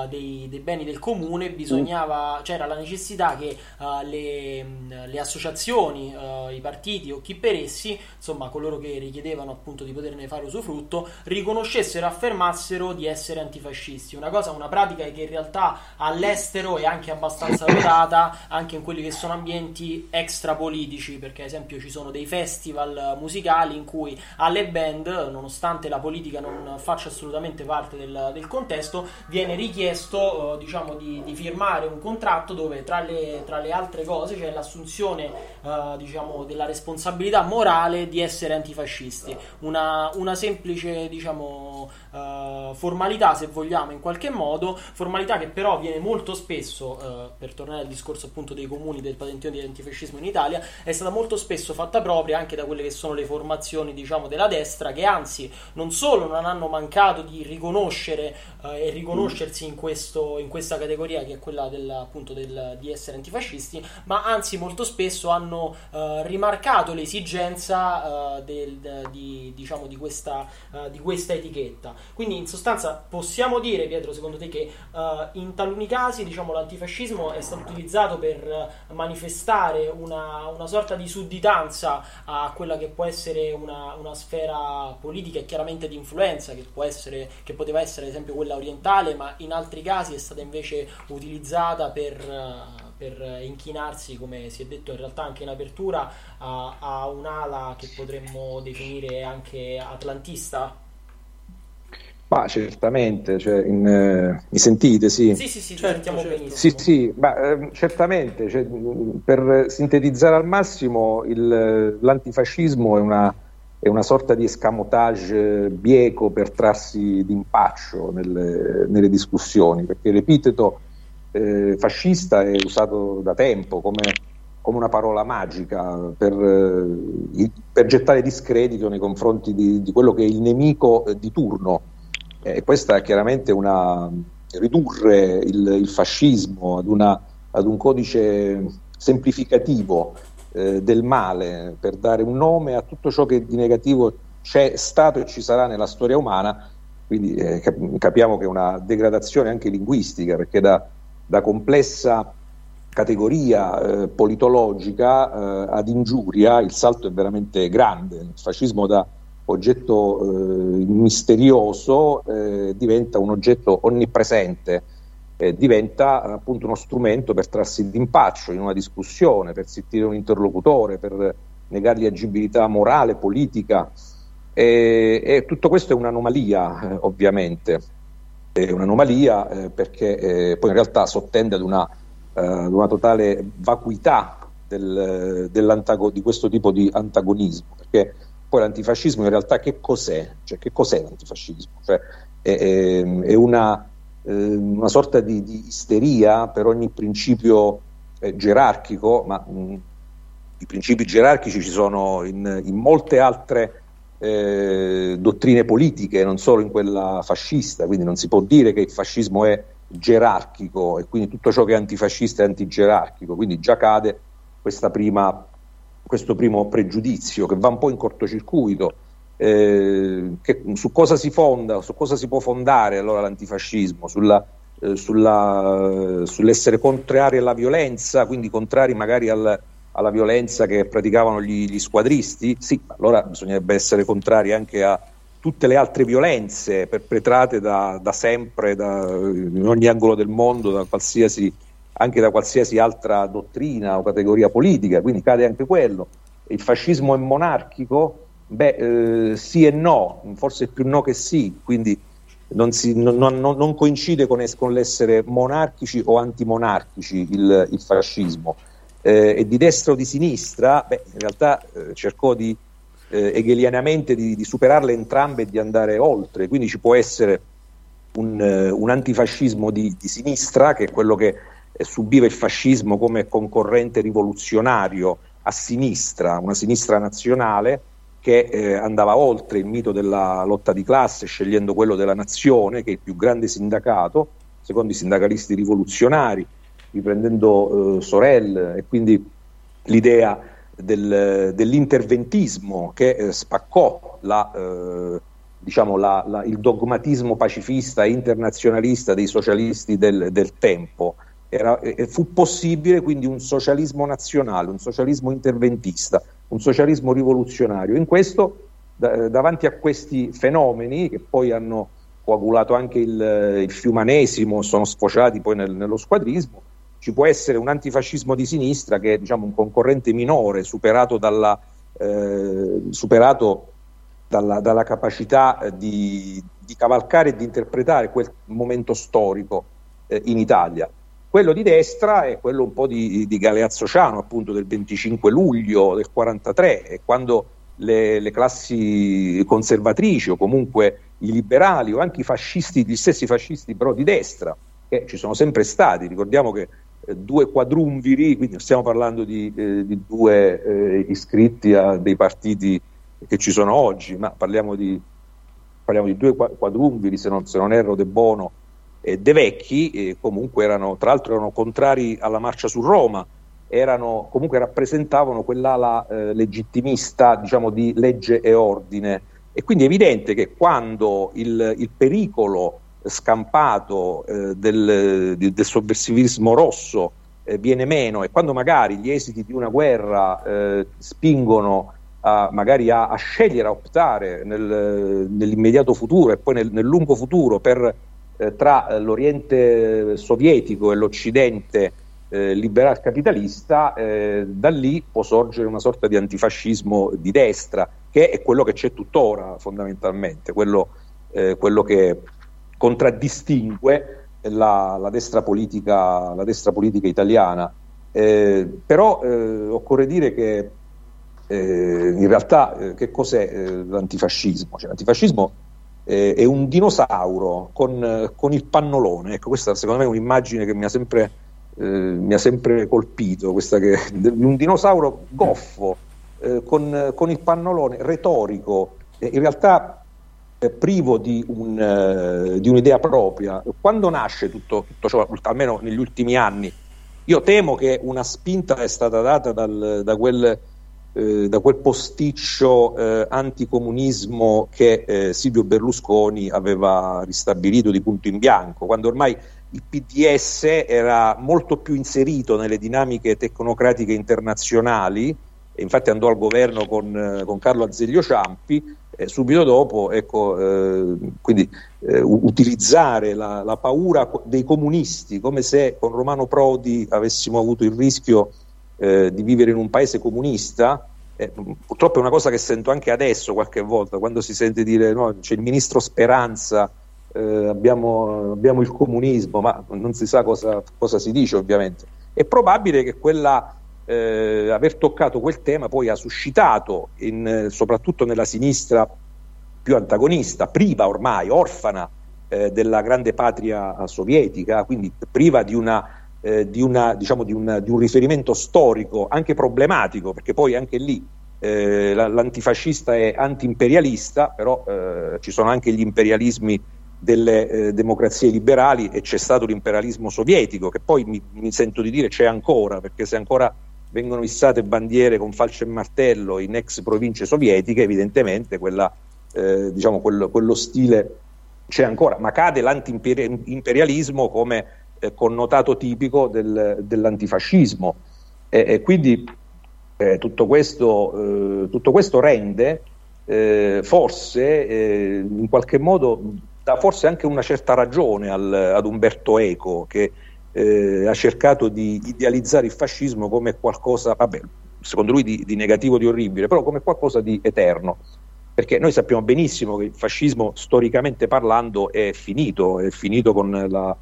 dei, dei, beni del comune, bisognava, c'era la necessità che le, le, associazioni, i partiti o chi per essi, insomma coloro che richiedevano appunto di poterne fare usufrutto, riconoscessero e affermassero di essere antifascisti. Una cosa, una pratica che in realtà all'estero è anche abbastanza notata, anche in quelli che sono ambienti extrapolitici, perché ad esempio ci sono dei festival musicali in cui alle band, nonostante la politica non faccia assolutamente parte del, del contesto, viene richiesto eh, diciamo, di, di, firmare un contratto dove tra le, tra le altre cose c'è l'assunzione eh, diciamo, della responsabilità morale di essere antifascisti. Una, una semplice diciamo, uh, formalità, se vogliamo, in qualche modo, formalità che però viene molto spesso, uh, per tornare al discorso appunto dei comuni del patentino di antifascismo in Italia, è stata molto spesso fatta propria anche da quelle che sono le formazioni, diciamo, della destra, che anzi non solo non hanno mancato di riconoscere uh, e riconoscersi in, questo, in, questa categoria che è quella del, appunto del, di essere antifascisti, ma anzi molto spesso hanno rimarcato l'esigenza del, di, diciamo, di questa di questa etichetta. Quindi in sostanza possiamo dire, Pietro, secondo te che uh, in taluni casi diciamo, l'antifascismo è stato utilizzato per manifestare una, una, sorta di sudditanza a quella che può essere una, una sfera politica e chiaramente di influenza, che, essere, che, poteva essere ad esempio quella orientale, ma in altri casi è stata invece utilizzata per... Uh, per inchinarsi, come si è detto in realtà anche in apertura, a, a un'ala che potremmo definire anche atlantista? Ma certamente, cioè in, eh, mi sentite? Sì, sì, sì, sì certo, certo. Sì, sì, ma eh, certamente, cioè, per sintetizzare al massimo, il, l'antifascismo è una, è una, sorta di escamotage bieco per trarsi d'impaccio nelle, nelle discussioni, perché l'epiteto eh, fascista è usato da tempo come, come una parola magica per, eh, per, gettare discredito nei confronti di, di, quello che è il nemico di turno. E questa è chiaramente una ridurre il, il fascismo ad, una, ad, un codice semplificativo eh, del male per dare un nome a tutto ciò che di negativo c'è stato e ci sarà nella storia umana, quindi eh, capiamo che è una degradazione anche linguistica, perché da, da complessa categoria eh, politologica eh, ad ingiuria il salto è veramente grande. Il fascismo da oggetto eh, misterioso eh, diventa un oggetto onnipresente, diventa appunto uno strumento per trarsi d'impaccio in una discussione, per zittire un interlocutore, per negargli agibilità morale, politica. E, e tutto questo è un'anomalia, eh, ovviamente. È un'anomalia eh, perché eh, poi in realtà sottende ad una, ad una totale vacuità del, di questo tipo di antagonismo. Perché poi l'antifascismo in realtà che cos'è? Cioè, che cos'è l'antifascismo? Cioè, è, è, è una, eh, una, sorta di, di, isteria per ogni principio eh, gerarchico, ma mh, i principi gerarchici ci sono in, in molte altre eh, dottrine politiche, non solo in quella fascista, quindi non si può dire che il fascismo è gerarchico e quindi tutto ciò che è antifascista è antigerarchico, quindi già cade questa prima questo primo pregiudizio che va un po' in cortocircuito. Eh, che, su cosa si fonda, su cosa si può fondare allora l'antifascismo? Sulla, eh, sulla, sull'essere contrari alla violenza, quindi contrari magari al, alla violenza che praticavano gli, gli, squadristi? Sì, allora bisognerebbe essere contrari anche a tutte le altre violenze perpetrate da, da sempre, da, in ogni angolo del mondo, da qualsiasi anche da qualsiasi altra dottrina o categoria politica, quindi cade anche quello. Il fascismo è monarchico? Beh, eh, sì e no, forse più no che sì, quindi non, si, non, non, non coincide con, es- con, l'essere monarchici o antimonarchici il, il fascismo. Eh, e di destra o di sinistra, beh, in realtà eh, cercò di, eh, hegelianamente di, di, superarle entrambe e di andare oltre, quindi ci può essere un, eh, un antifascismo di, di sinistra, che è quello che subiva il fascismo come concorrente rivoluzionario a sinistra, una sinistra nazionale che eh, andava oltre il mito della lotta di classe, scegliendo quello della nazione, che è il più grande sindacato, secondo i sindacalisti rivoluzionari, riprendendo eh, Sorel, e quindi l'idea del, dell'interventismo che eh, spaccò la, eh, diciamo la, la, il dogmatismo pacifista e internazionalista dei socialisti del, del tempo era, fu possibile quindi un socialismo nazionale, un socialismo interventista, un socialismo rivoluzionario. In questo, da, davanti a questi fenomeni che poi hanno coagulato anche il, il fiumanesimo, sono sfociati poi nel, nello squadrismo, ci può essere un antifascismo di sinistra che è diciamo, un concorrente minore, superato dalla, eh, superato dalla, dalla capacità di, di, cavalcare e di interpretare quel momento storico eh, in Italia. Quello di destra è quello un po' di, di Galeazzo Ciano, appunto del 25 luglio del 43, e quando le, le, classi conservatrici o comunque i liberali o anche i fascisti, gli stessi fascisti però di destra, che ci sono sempre stati, ricordiamo che eh, due quadrumviri, quindi stiamo parlando di, eh, di due eh, iscritti a dei partiti che ci sono oggi, ma parliamo di, parliamo di due quadrumviri, se non, se non erro, De Bono eh, De Vecchi eh, comunque erano, tra l'altro erano contrari alla marcia su Roma, erano, comunque rappresentavano quell'ala eh, legittimista diciamo, di legge e ordine. E quindi è evidente che quando il, il pericolo scampato eh, del, del, sovversivismo rosso eh, viene meno e quando magari gli esiti di una guerra eh, spingono a, magari a, a, scegliere, a optare nel, nell'immediato futuro e poi nel, nel lungo futuro per eh, tra eh, l'Oriente sovietico e l'Occidente eh, liberal capitalista, eh, da lì può sorgere una sorta di antifascismo di destra, che è quello che c'è tuttora fondamentalmente, quello, eh, quello che contraddistingue la, la, destra politica, la, destra politica, italiana. Eh, però occorre dire che in realtà che cos'è l'antifascismo? Cioè, l'antifascismo eh, è un dinosauro con, con, il pannolone. Ecco, questa secondo me è un'immagine che mi ha sempre, eh, mi ha sempre colpito, questa che, un dinosauro goffo eh, con, con, il pannolone retorico. in realtà eh, privo di, un, eh, di, un'idea propria. Quando nasce tutto, tutto, ciò, almeno negli ultimi anni? Io temo che una spinta è stata data dal, da, quel, eh, da, quel, posticcio eh, anticomunismo che eh, Silvio Berlusconi aveva ristabilito di punto in bianco, quando ormai il PDS era molto più inserito nelle dinamiche tecnocratiche internazionali, e infatti andò al governo con, eh, con Carlo Azeglio Ciampi, eh, subito dopo, ecco, eh, quindi utilizzare la, la, paura dei comunisti come se con Romano Prodi avessimo avuto il rischio eh, di vivere in un paese comunista, eh, purtroppo è una cosa che sento anche adesso qualche volta, quando si sente dire no, c'è il ministro Speranza, eh, abbiamo, abbiamo, il comunismo, ma non si sa cosa, cosa si dice ovviamente. È probabile che quella eh, aver toccato quel tema poi ha suscitato, in, soprattutto nella sinistra più antagonista, priva ormai, orfana eh, della grande patria sovietica, quindi priva di, una, eh, di, una, diciamo di, una, di un riferimento storico anche problematico, perché poi anche lì eh, l'antifascista è anti-imperialista, però eh, ci sono anche gli imperialismi delle eh, democrazie liberali e c'è stato l'imperialismo sovietico, che poi mi, mi, sento di dire c'è ancora, perché se ancora vengono issate bandiere con falce e martello in ex province sovietiche, evidentemente quella, eh, diciamo, quello, quello, stile c'è ancora, ma cade l'anti-imperialismo come eh, connotato tipico del, dell'antifascismo. E, e quindi eh, tutto questo, eh, tutto, questo, rende eh, forse eh, in qualche modo dà forse anche una certa ragione al, ad Umberto Eco che ha cercato di idealizzare il fascismo come qualcosa, vabbè, secondo lui di, di negativo, di orribile, però come qualcosa di eterno perché noi sappiamo benissimo che il fascismo storicamente parlando è finito, è finito con la,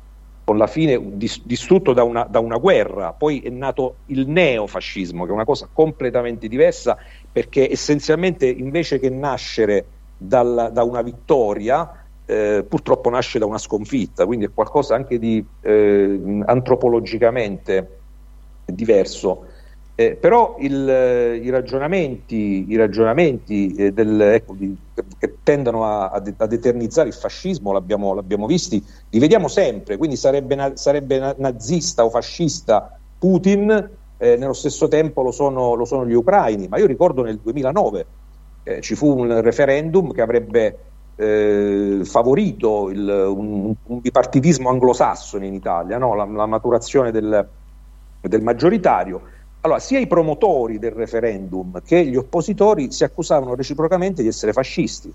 con la fine distrutto da una, da una, guerra, poi è nato il neofascismo che è una cosa completamente diversa perché essenzialmente invece che nascere dal, da una vittoria eh, purtroppo nasce da una sconfitta, quindi è qualcosa anche di eh, antropologicamente diverso. Eh, però il, i ragionamenti, i ragionamenti eh, del, ecco, di, che tendono a, ad eternizzare il fascismo, l'abbiamo, l'abbiamo, visti, li vediamo sempre, quindi sarebbe, na, sarebbe nazista o fascista Putin, eh, nello stesso tempo lo sono, lo sono, gli ucraini, ma io ricordo nel 2009 eh, ci fu un referendum che avrebbe eh, favorito il, un, un, bipartitismo anglosassone in Italia, no? la, la, maturazione del, del, maggioritario. Allora, sia i promotori del referendum che gli oppositori si accusavano reciprocamente di essere fascisti,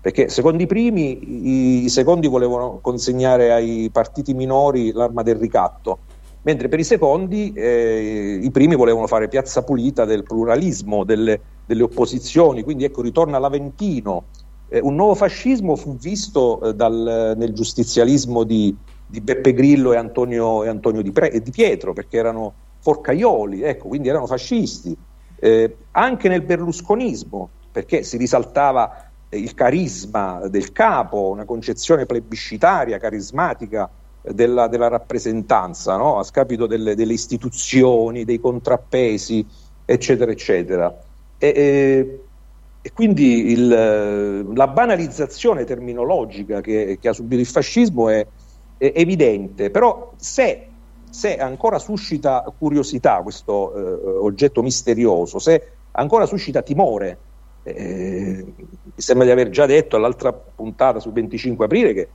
perché secondo i primi, i, secondi volevano consegnare ai partiti minori l'arma del ricatto, mentre per i secondi eh, i primi volevano fare piazza pulita del pluralismo, delle, delle opposizioni, quindi ecco ritorna l'Aventino. Eh, un nuovo fascismo fu visto eh, dal, nel giustizialismo di, di, Beppe Grillo e Antonio, e Antonio di, Pre, di, Pietro, perché erano forcaioli, ecco, quindi erano fascisti. Eh, anche nel berlusconismo, perché si risaltava eh, il carisma del capo, una concezione plebiscitaria, carismatica eh, della, della rappresentanza, no? a scapito delle, delle, istituzioni, dei contrappesi, eccetera, eccetera. E, e, e quindi il, la banalizzazione terminologica che, che, ha subito il fascismo è, è evidente, però se, se, ancora suscita curiosità questo eh, oggetto misterioso, se ancora suscita timore, eh, mi sembra di aver già detto all'altra puntata sul 25 aprile che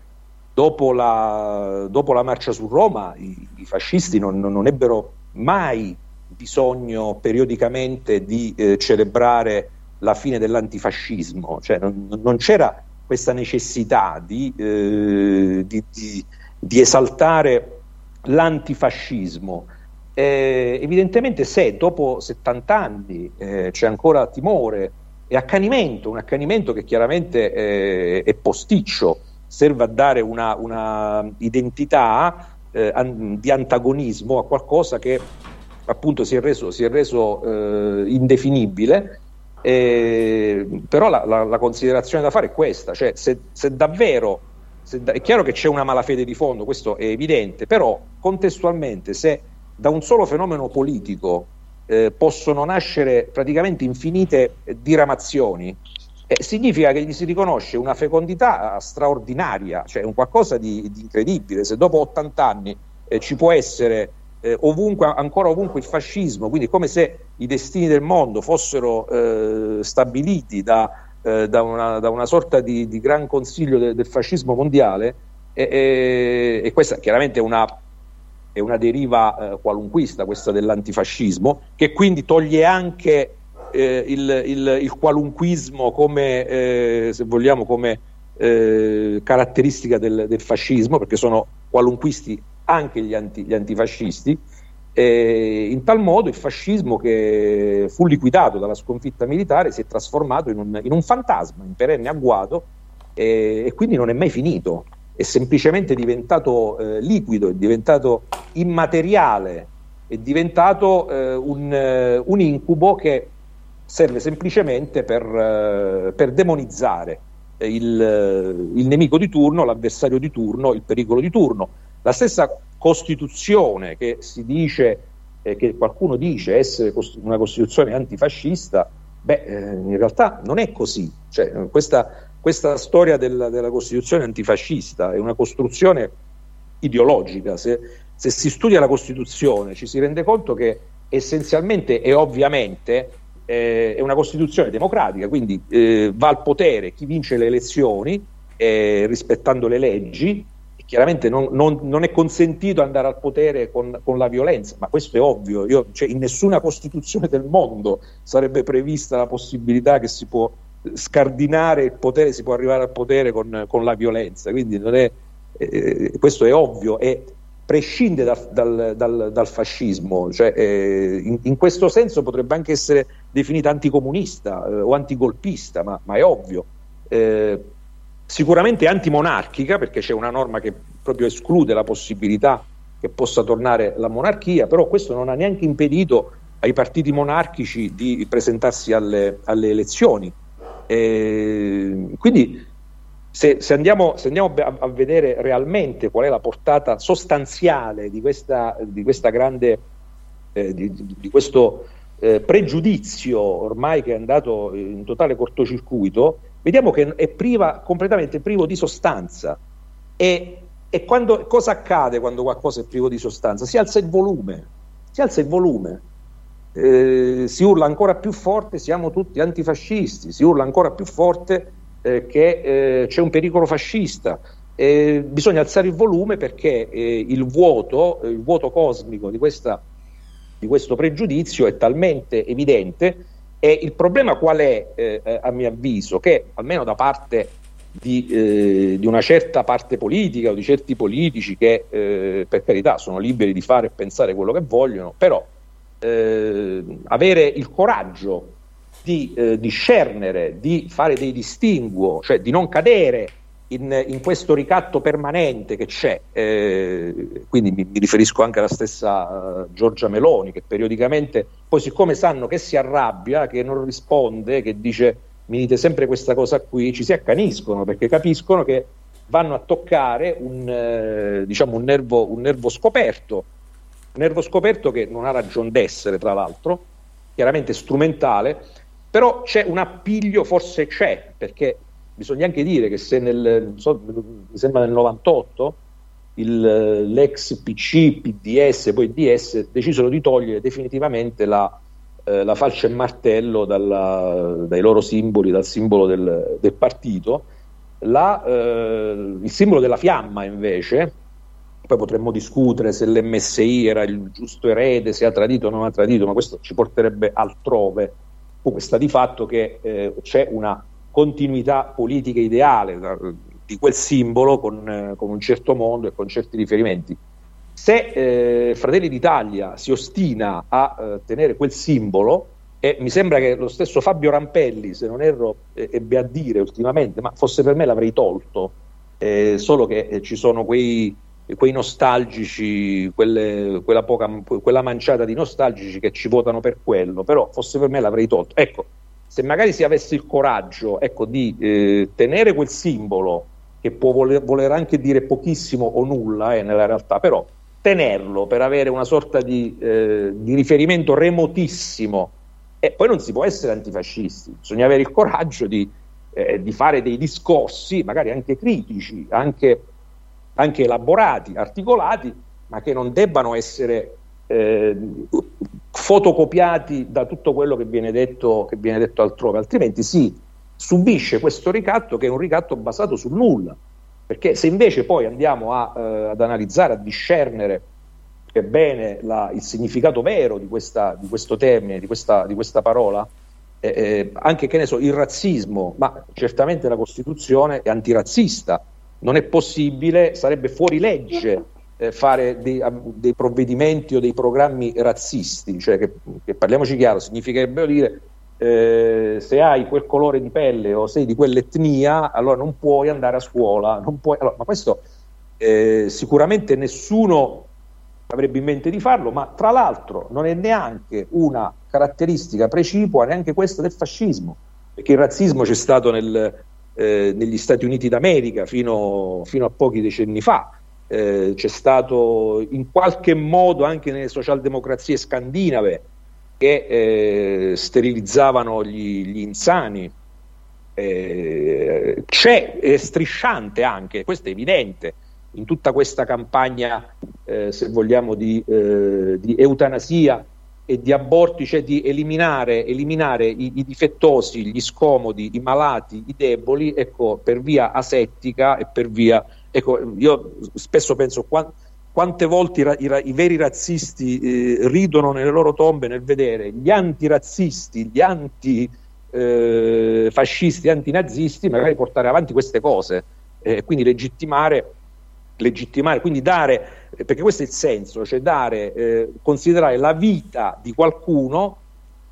dopo la, dopo la marcia su Roma i, i fascisti non, non, ebbero mai bisogno periodicamente di eh, celebrare la fine dell'antifascismo, cioè non, non c'era questa necessità di, eh, di, di, di esaltare l'antifascismo. Eh, evidentemente se dopo 70 anni eh, c'è ancora timore e accanimento, un accanimento che chiaramente eh, è posticcio, serve a dare una, una identità eh, an- di antagonismo a qualcosa che appunto si è reso, si è reso eh, indefinibile eh, però la, la, la, considerazione da fare è questa, cioè se, se davvero, se è chiaro che c'è una malafede di fondo, questo è evidente, però contestualmente se da un solo fenomeno politico eh, possono nascere praticamente infinite diramazioni, eh, significa che gli si riconosce una fecondità straordinaria, cioè un qualcosa di, di incredibile. Se dopo 80 anni eh, ci può essere eh, ovunque, ancora ovunque il fascismo, quindi come se i destini del mondo fossero eh, stabiliti da, eh, da, una, da, una, sorta di, di gran consiglio de, del fascismo mondiale, e, e questa chiaramente è una, è una deriva eh, qualunquista, questa dell'antifascismo, che quindi toglie anche eh, il, il, il, qualunquismo come, eh, se vogliamo, come eh, caratteristica del, del, fascismo, perché sono qualunquisti anche gli, anti, gli antifascisti. In tal modo il fascismo che fu liquidato dalla sconfitta militare si è trasformato in un, in un fantasma, in perenne agguato e quindi non è mai finito, è semplicemente diventato eh, liquido, è diventato immateriale, è diventato eh, un, eh, un incubo che serve semplicemente per, eh, per demonizzare il, il, nemico di turno, l'avversario di turno, il pericolo di turno. La stessa Costituzione che si dice, eh, che qualcuno dice essere una Costituzione antifascista, beh, eh, in realtà non è così. Cioè, questa, questa, storia della, della, Costituzione antifascista è una costruzione ideologica. Se, se si studia la Costituzione ci si rende conto che essenzialmente e ovviamente eh, è una Costituzione democratica, quindi eh, va al potere chi vince le elezioni eh, rispettando le leggi. Chiaramente non, non, non, è consentito andare al potere con, con, la violenza, ma questo è ovvio. Io, cioè, in nessuna Costituzione del mondo sarebbe prevista la possibilità che si può scardinare il potere, si può arrivare al potere con, con la violenza. Quindi è, eh, questo è ovvio. E prescinde dal, dal, dal, dal fascismo, cioè, eh, in, in, questo senso potrebbe anche essere definita anticomunista eh, o antigolpista, ma, ma è ovvio. Sicuramente antimonarchica, perché c'è una norma che proprio esclude la possibilità che possa tornare la monarchia, però questo non ha neanche impedito ai partiti monarchici di presentarsi alle, alle elezioni. Eh, quindi se, se, andiamo, se andiamo a, a, vedere realmente qual è la portata sostanziale di, questa, di, questa grande, eh, di, di, questo eh, pregiudizio ormai che è andato in totale cortocircuito, vediamo che è priva, completamente privo di sostanza. E, e quando, cosa accade quando qualcosa è privo di sostanza? Si alza il volume, si alza il volume. Eh, si urla ancora più forte, siamo tutti antifascisti, si urla ancora più forte, eh, che eh, c'è un pericolo fascista. Eh, bisogna alzare il volume perché eh, il vuoto, il vuoto cosmico di, questa, di, questo pregiudizio è talmente evidente e il problema qual è, eh, a mio avviso, che almeno da parte di, eh, di, una certa parte politica o di certi politici che per carità sono liberi di fare e pensare quello che vogliono, però avere il coraggio di eh, discernere, di fare dei distinguo, cioè di non cadere in, in questo ricatto permanente che c'è. Eh, quindi mi, mi, riferisco anche alla stessa uh, Giorgia Meloni, che periodicamente, poi siccome sanno che si arrabbia, che non risponde, che dice mi dite sempre questa cosa qui, ci si accaniscono perché capiscono che vanno a toccare un, eh, diciamo un, nervo, un nervo scoperto, un nervo scoperto che non ha ragione d'essere, tra l'altro, chiaramente strumentale, però c'è un appiglio, forse c'è, perché bisogna anche dire che se nel, so, mi sembra nel 98 il, l'ex PC, PDS, poi DS decisero di togliere definitivamente la, eh, la falce e martello dalla, dai loro simboli, dal simbolo del, del partito. La, eh, il simbolo della fiamma invece, poi potremmo discutere se l'MSI era il giusto erede, se ha tradito o non ha tradito, ma questo ci porterebbe altrove Comunque sta di fatto che eh, c'è una continuità politica ideale da, di quel simbolo con, eh, con, un certo mondo e con certi riferimenti. Se eh, Fratelli d'Italia si ostina a eh, tenere quel simbolo, e mi sembra che lo stesso Fabio Rampelli, se non erro, ebbe a dire ultimamente, ma forse per me l'avrei tolto, eh, solo che eh, ci sono quei quei nostalgici, quelle, quella, poca, quella manciata di nostalgici che ci votano per quello, però fosse per me l'avrei tolto. Ecco, se magari si avesse il coraggio ecco, di eh, tenere quel simbolo, che può voler, voler, anche dire pochissimo o nulla eh, nella realtà, però tenerlo per avere una sorta di, eh, di riferimento remotissimo, e poi non si può essere antifascisti, bisogna avere il coraggio di eh, di fare dei discorsi, magari anche critici, anche, anche, elaborati, articolati, ma che non debbano essere eh, fotocopiati da tutto quello che viene, detto, che viene detto altrove, altrimenti si subisce questo ricatto che è un ricatto basato sul nulla. Perché se invece poi andiamo a, eh, ad analizzare, a discernere bene la, il significato vero di, questa, di questo termine, di questa, di questa parola, eh, eh, anche che ne so, il razzismo, ma certamente la Costituzione è antirazzista, non è possibile, sarebbe fuori legge eh, fare dei, dei, provvedimenti o dei programmi razzisti, cioè che, che parliamoci chiaro, significherebbe dire eh, se hai quel colore di pelle o sei di quell'etnia, allora non puoi andare a scuola, puoi, allora, ma questo eh, sicuramente nessuno avrebbe in mente di farlo, ma tra l'altro non è neanche una caratteristica precipua neanche questa del fascismo, perché il razzismo c'è stato nel, eh, negli Stati Uniti d'America fino, fino, a pochi decenni fa, eh, c'è stato in qualche modo anche nelle socialdemocrazie scandinave che eh, sterilizzavano gli, gli insani, eh, c'è, è strisciante anche, questo è evidente, in tutta questa campagna, eh, se vogliamo, di, eh, di, eutanasia e di aborti, cioè di eliminare, eliminare i, i, difettosi, gli scomodi, i malati, i deboli, ecco, per via asettica e per via... Ecco, io spesso penso qua, quante volte i, i, i veri razzisti eh, ridono nelle loro tombe nel vedere gli antirazzisti, gli antifascisti, eh, antinazisti magari portare avanti queste cose e quindi legittimare legittimare, quindi dare, perché questo è il senso, cioè dare, eh, considerare la vita di qualcuno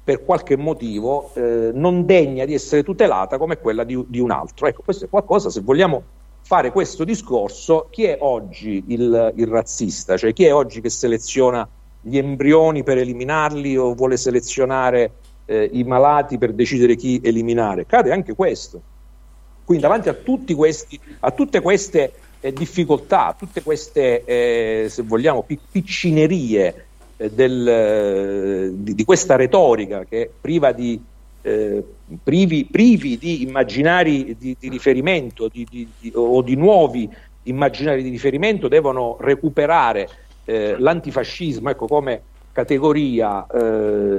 per qualche motivo eh, non degna di essere tutelata come quella di, di, un altro. Ecco, questo è qualcosa, se vogliamo fare questo discorso, chi è oggi il, il razzista? Cioè chi è oggi che seleziona gli embrioni per eliminarli o vuole selezionare eh, i malati per decidere chi eliminare? Cade anche questo. Quindi davanti a, questi, a tutte queste eh, difficoltà, tutte queste, eh, se vogliamo, piccinerie eh, del, eh, di, di, questa retorica che priva di, eh, privi, privi, di immaginari di, di riferimento o di nuovi immaginari di riferimento devono recuperare eh, l'antifascismo ecco, come categoria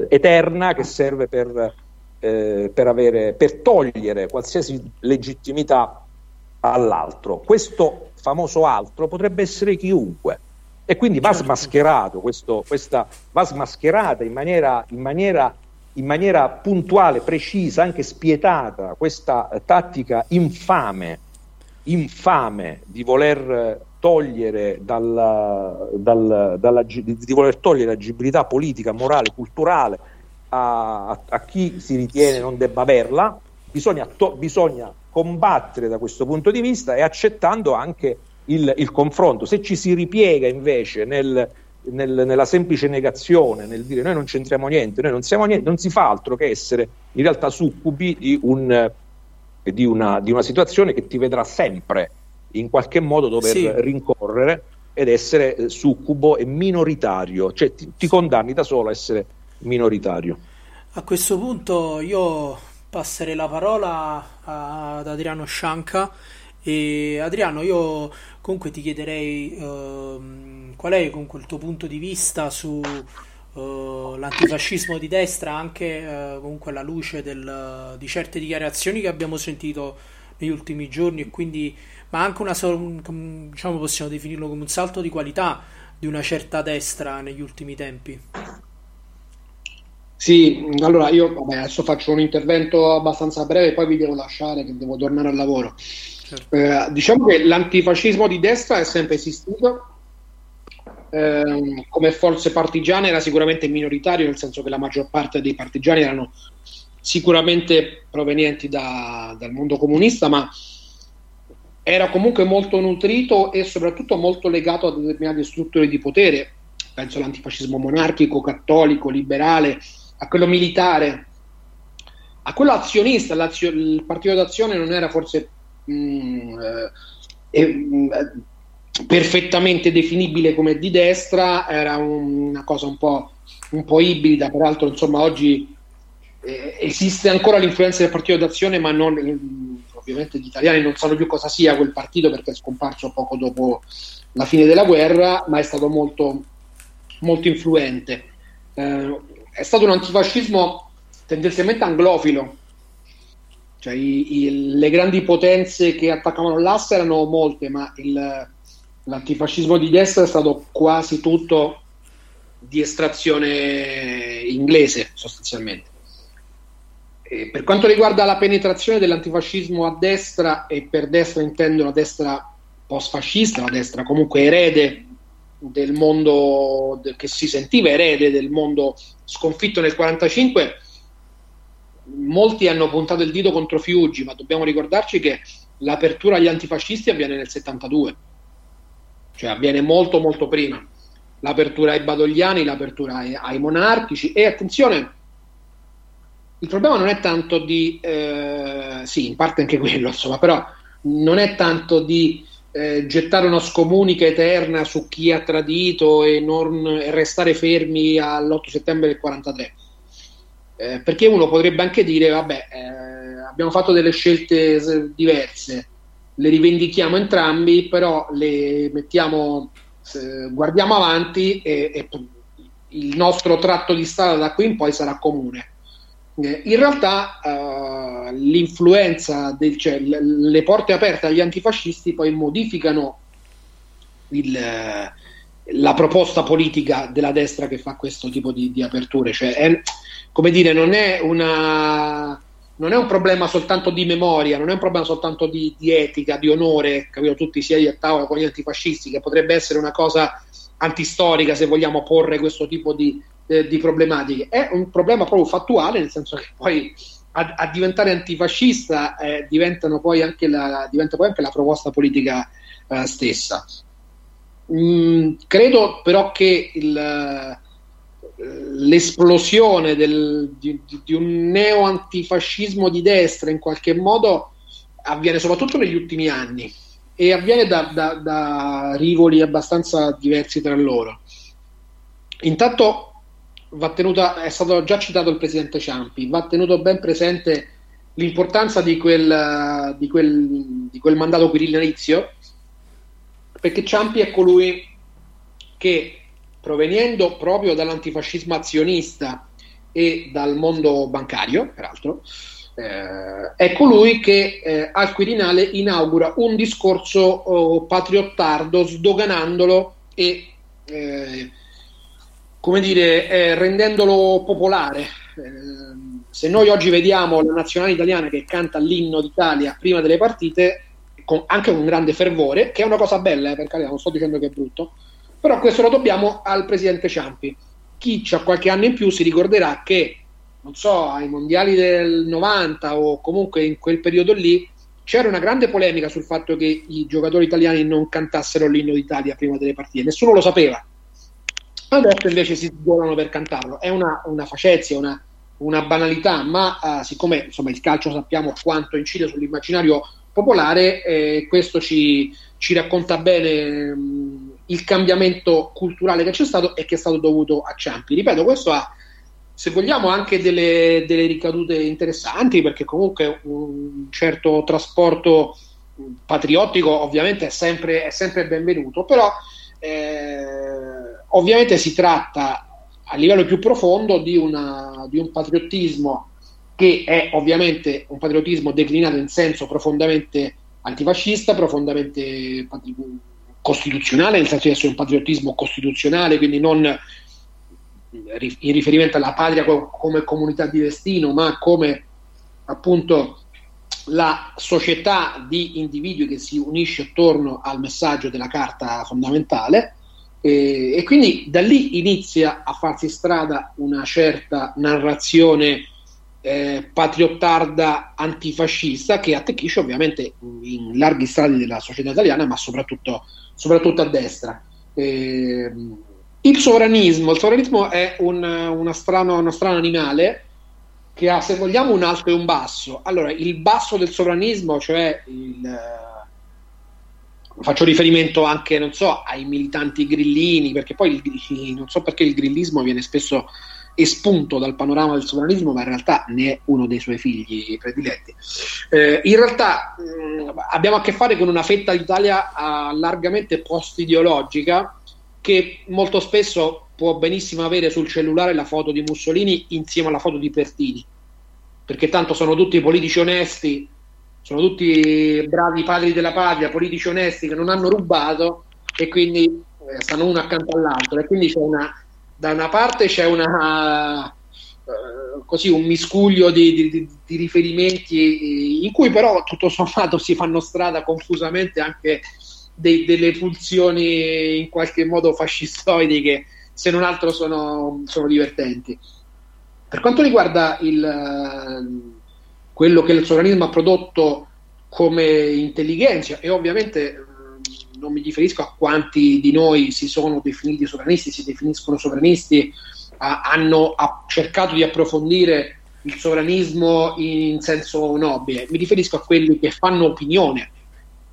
eterna che serve per, per, avere, per togliere qualsiasi legittimità all'altro. Questo famoso altro potrebbe essere chiunque. E quindi va certo. smascherato questo, questa, va smascherata in maniera, in, maniera, in maniera, puntuale, precisa, anche spietata, questa tattica infame, infame di voler togliere, dalla, dal, dalla, di, voler togliere agibilità politica, morale, culturale a, a, a, chi si ritiene non debba averla. Bisogna, to, bisogna combattere da questo punto di vista e accettando anche il, il confronto. Se ci si ripiega invece nel, nel, nella semplice negazione, nel dire noi non c'entriamo niente, noi non siamo niente, non si fa altro che essere in realtà succubi di, un, di, una, di una, situazione che ti vedrà sempre in qualche modo dover sì. rincorrere ed essere succubo e minoritario, cioè ti, ti condanni da solo a essere minoritario. A questo punto io passerei la parola ad Adriano Scianca. E Adriano, io comunque ti chiederei uh, qual è comunque il tuo punto di vista su uh, l'antifascismo di destra, anche uh, comunque alla luce del, di certe dichiarazioni che abbiamo sentito negli ultimi giorni, e quindi, ma anche una, diciamo, possiamo definirlo come un salto di qualità di una certa destra negli ultimi tempi. Sì, allora io vabbè, adesso faccio un intervento abbastanza breve, poi vi devo lasciare che devo tornare al lavoro. Certo. Eh, diciamo che l'antifascismo di destra è sempre esistito, eh, come forze partigiane era sicuramente minoritario, nel senso che la maggior parte dei partigiani erano sicuramente provenienti da, dal mondo comunista, ma era comunque molto nutrito e soprattutto molto legato a determinate strutture di potere, penso all'antifascismo monarchico, cattolico, liberale, a quello militare, a quello azionista. il partito d'azione non era forse mh, mm, eh, eh, perfettamente definibile come di destra, era un, una cosa un po', un po' ibrida, peraltro insomma oggi eh, esiste ancora l'influenza del partito d'azione, ma non, eh, ovviamente gli italiani non sanno più cosa sia quel partito perché è scomparso poco dopo la fine della guerra, ma è stato molto, molto influente. Eh, è stato un antifascismo tendenzialmente anglofilo, cioè i, i, le grandi potenze che attaccavano l'asse erano molte, ma il, l'antifascismo di destra è stato quasi tutto di estrazione inglese sostanzialmente. E per quanto riguarda la penetrazione dell'antifascismo a destra, e per destra intendo la destra post-fascista, la destra comunque erede del mondo che si sentiva erede del mondo sconfitto nel 1945, molti hanno puntato il dito contro Fiuggi, ma dobbiamo ricordarci che l'apertura agli antifascisti avviene nel 72, cioè avviene molto molto prima. L'apertura ai badogliani, l'apertura ai, ai monarchici e attenzione, il problema non è tanto di, eh, sì, in parte anche quello, insomma, però non è tanto di eh, gettare una scomunica eterna su chi ha tradito e, non, e restare fermi all'8 settembre del 43. Eh, perché uno potrebbe anche dire, vabbè, eh, abbiamo fatto delle scelte diverse, le rivendichiamo entrambi, però le mettiamo, guardiamo avanti e, e il nostro tratto di strada da qui in poi sarà comune eh, in realtà uh, l'influenza, del, cioè le porte aperte agli antifascisti poi modificano il, la proposta politica della destra che fa questo tipo di, di aperture. Cioè, è, come dire, non è, una, non è un problema soltanto di memoria, non è un problema soltanto di, di etica, di onore, capito? Tutti siedi a tavola con gli antifascisti, che potrebbe essere una cosa antistorica se vogliamo porre questo tipo di, eh, di problematiche. È un problema proprio fattuale, nel senso che poi a, a diventare antifascista eh, poi la, diventa poi anche la proposta politica eh, stessa. Mm, credo però che il, l'esplosione del, di, di, un neo-antifascismo di destra in qualche modo avviene soprattutto negli ultimi anni e avviene da, da, da rivoli abbastanza diversi tra loro. Intanto tenuta, è stato già citato il presidente Ciampi, va tenuto ben presente l'importanza di quel, di quel, di quel mandato quirinalizio, perché Ciampi è colui che, provenendo proprio dall'antifascismo azionista e dal mondo bancario, peraltro, eh, è colui che eh, al Quirinale inaugura un discorso oh, patriottardo, sdoganandolo e eh, come dire, eh, rendendolo popolare. Eh, se noi oggi vediamo la nazionale italiana che canta l'inno d'Italia prima delle partite, con, anche con grande fervore, che è una cosa bella, eh, per carità, non sto dicendo che è brutto, però questo lo dobbiamo al presidente Ciampi. Chi ha qualche anno in più si ricorderà che, non so, ai mondiali del 90 o comunque in quel periodo lì, c'era una grande polemica sul fatto che i giocatori italiani non cantassero l'inno d'Italia prima delle partite, nessuno lo sapeva adesso invece si sgolano per cantarlo. È una, una facezia, una, una, banalità, ma uh, siccome insomma, il calcio sappiamo quanto incide sull'immaginario popolare, eh, questo ci, ci, racconta bene um, il cambiamento culturale che c'è stato e che è stato dovuto a Ciampi. Ripeto, questo ha, se vogliamo, anche delle, delle ricadute interessanti, perché comunque un certo trasporto patriottico ovviamente è sempre, è sempre benvenuto, però eh, ovviamente si tratta a livello più profondo di, una, di un patriottismo che è ovviamente un patriottismo declinato in senso profondamente antifascista, profondamente costituzionale, nel senso di essere un patriottismo costituzionale, quindi non in riferimento alla patria come comunità di destino, ma come appunto la società di individui che si unisce attorno al messaggio della carta fondamentale. E, e quindi da lì inizia a farsi strada una certa narrazione eh, patriottarda antifascista che attecchisce ovviamente in larghi strati della società italiana ma soprattutto, soprattutto a destra. Eh, il sovranismo, il sovranismo è un, strano, uno strano animale che ha, se vogliamo, un alto e un basso. Allora, il basso del sovranismo, cioè il, faccio riferimento anche, non so, ai militanti grillini, perché poi il, non so perché il grillismo viene spesso espunto dal panorama del sovranismo, ma in realtà ne è uno dei suoi figli prediletti. Eh, in realtà mh, abbiamo a che fare con una fetta d'Italia largamente post-ideologica che molto spesso può benissimo avere sul cellulare la foto di Mussolini insieme alla foto di Pertini, perché tanto sono tutti politici onesti, sono tutti bravi padri della patria, politici onesti che non hanno rubato e quindi eh, stanno uno accanto all'altro e quindi c'è una, da una parte c'è una, uh, così un miscuglio di, di, di, riferimenti in cui però tutto sommato si fanno strada confusamente anche dei, delle pulsioni in qualche modo fascistoidi che se non altro sono, sono divertenti. Per quanto riguarda il, quello che il sovranismo ha prodotto come intelligenza, e ovviamente non mi riferisco a quanti di noi si sono definiti sovranisti, si definiscono sovranisti, a, hanno ha cercato di approfondire il sovranismo in senso nobile, mi riferisco a quelli che fanno opinione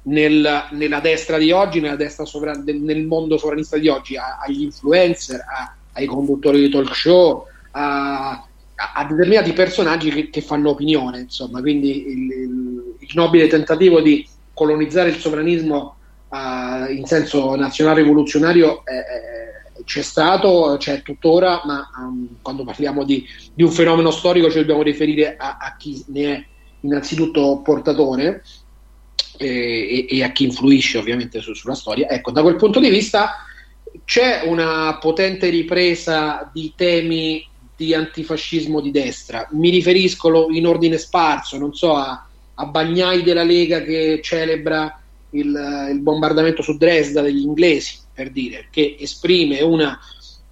nel, nella destra di oggi, nella destra sovran- nel mondo sovranista di oggi, a, agli influencer, a, ai conduttori di talk show, a, a determinati personaggi che, che, fanno opinione, insomma, quindi il, il, il, nobile tentativo di colonizzare il sovranismo uh, in senso nazionale rivoluzionario è, c'è stato, c'è tuttora, ma um, quando parliamo di, di, un fenomeno storico ci dobbiamo riferire a, a chi ne è innanzitutto portatore e, e, a chi influisce ovviamente su, sulla storia. Ecco, da quel punto di vista c'è una potente ripresa di temi di antifascismo di destra. Mi riferisco in ordine sparso, non so, a, a Bagnai della Lega che celebra il, il, bombardamento su Dresda degli inglesi, per dire, che esprime una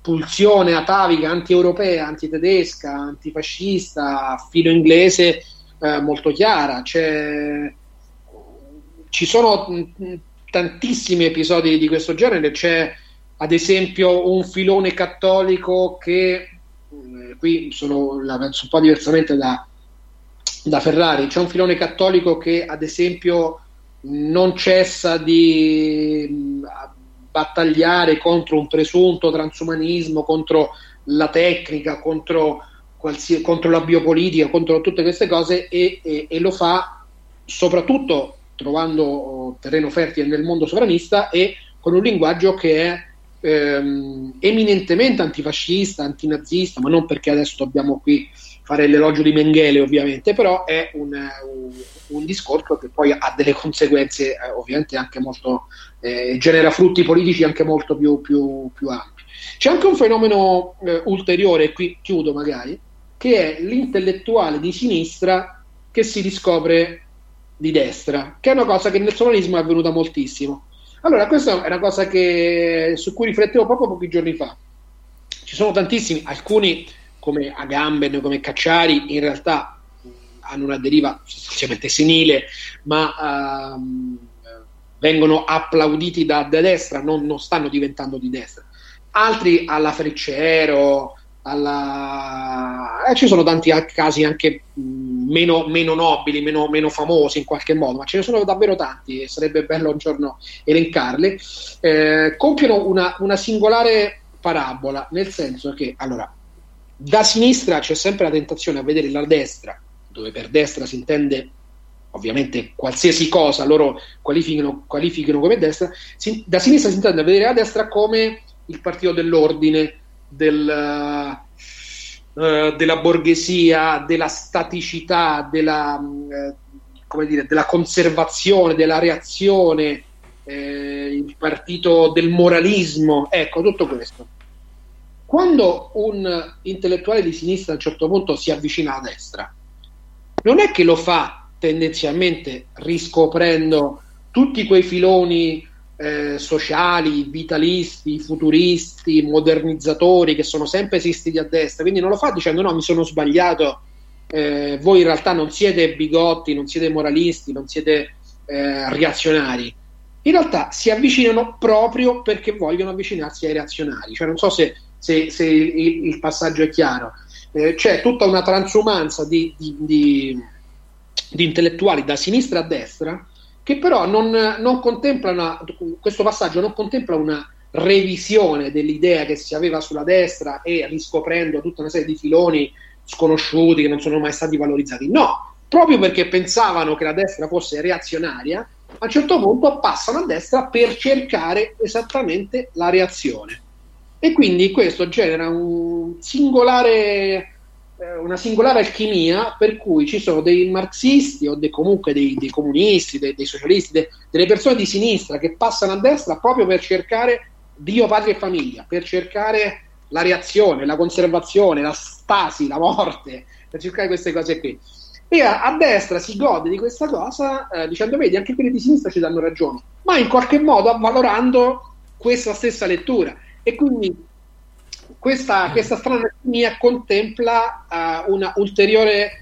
pulsione atavica anti-europea, antitedesca, antifascista, filo inglese eh, molto chiara. C'è ci sono mh, tantissimi episodi di questo genere, c'è ad esempio un filone cattolico che mh, qui sono, la penso un po' diversamente da, da Ferrari, c'è un filone cattolico che ad esempio non cessa di battagliare contro un presunto transumanismo, contro la tecnica, contro, contro la biopolitica, contro tutte queste cose e, e, e lo fa soprattutto trovando terreno fertile nel mondo sovranista e con un linguaggio che è ehm, eminentemente antifascista, antinazista, ma non perché adesso dobbiamo qui fare l'elogio di Mengele ovviamente, però è un, un, un discorso che poi ha delle conseguenze eh, ovviamente anche molto, eh, genera frutti politici anche molto più, più, più ampi. C'è anche un fenomeno eh, ulteriore, qui chiudo magari, che è l'intellettuale di sinistra che si riscopre di destra, che è una cosa che nel sovranismo è avvenuta moltissimo. Allora, questa è una cosa che, su cui riflettevo proprio pochi giorni fa. Ci sono tantissimi, alcuni come Agamben, come Cacciari, in realtà hanno una deriva sostanzialmente senile, ma uh, vengono applauditi da, da destra, non, non, stanno diventando di destra. Altri alla Freccero, alla... Eh, ci sono tanti casi anche meno, meno nobili, meno, meno, famosi in qualche modo, ma ce ne sono davvero tanti e sarebbe bello un giorno elencarli. Eh, compiono una, una singolare parabola, nel senso che allora da sinistra c'è sempre la tentazione a vedere la destra, dove per destra si intende ovviamente qualsiasi cosa loro qualificano, qualificano come destra, si, da sinistra si intende vedere la destra come il partito dell'ordine, del, uh, della borghesia, della staticità, della, uh, dire, della conservazione, della reazione, eh, il partito del moralismo, ecco tutto questo. Quando un intellettuale di sinistra a un certo punto si avvicina alla destra, non è che lo fa tendenzialmente riscoprendo tutti quei filoni eh, sociali, vitalisti, futuristi, modernizzatori che sono sempre esistiti a destra, quindi non lo fa dicendo no, mi sono sbagliato, eh, voi in realtà non siete bigotti, non siete moralisti, non siete eh, reazionari. In realtà si avvicinano proprio perché vogliono avvicinarsi ai reazionari, cioè non so se, se, se il, il, passaggio è chiaro. Eh, c'è tutta una transumanza di, di, di, di intellettuali da sinistra a destra che però non, non contempla una, questo passaggio non contempla una, revisione dell'idea che si aveva sulla destra e riscoprendo tutta una serie di filoni sconosciuti che non sono mai stati valorizzati. No, proprio perché pensavano che la destra fosse reazionaria, a un certo punto passano a destra per cercare esattamente la reazione. E quindi questo genera un singolare, eh, una singolare alchimia per cui ci sono dei marxisti o dei, comunque dei, dei comunisti, dei, dei socialisti, de, delle persone di sinistra che passano a destra proprio per cercare Dio, patria e famiglia, per cercare la reazione, la conservazione, la stasi, la morte, per cercare queste cose qui. E a, a destra si gode di questa cosa eh, dicendo, vedi, anche quelli di sinistra ci danno ragione, ma in qualche modo avvalorando questa stessa lettura. E quindi questa, questa strana alchimia contempla uh, una ulteriore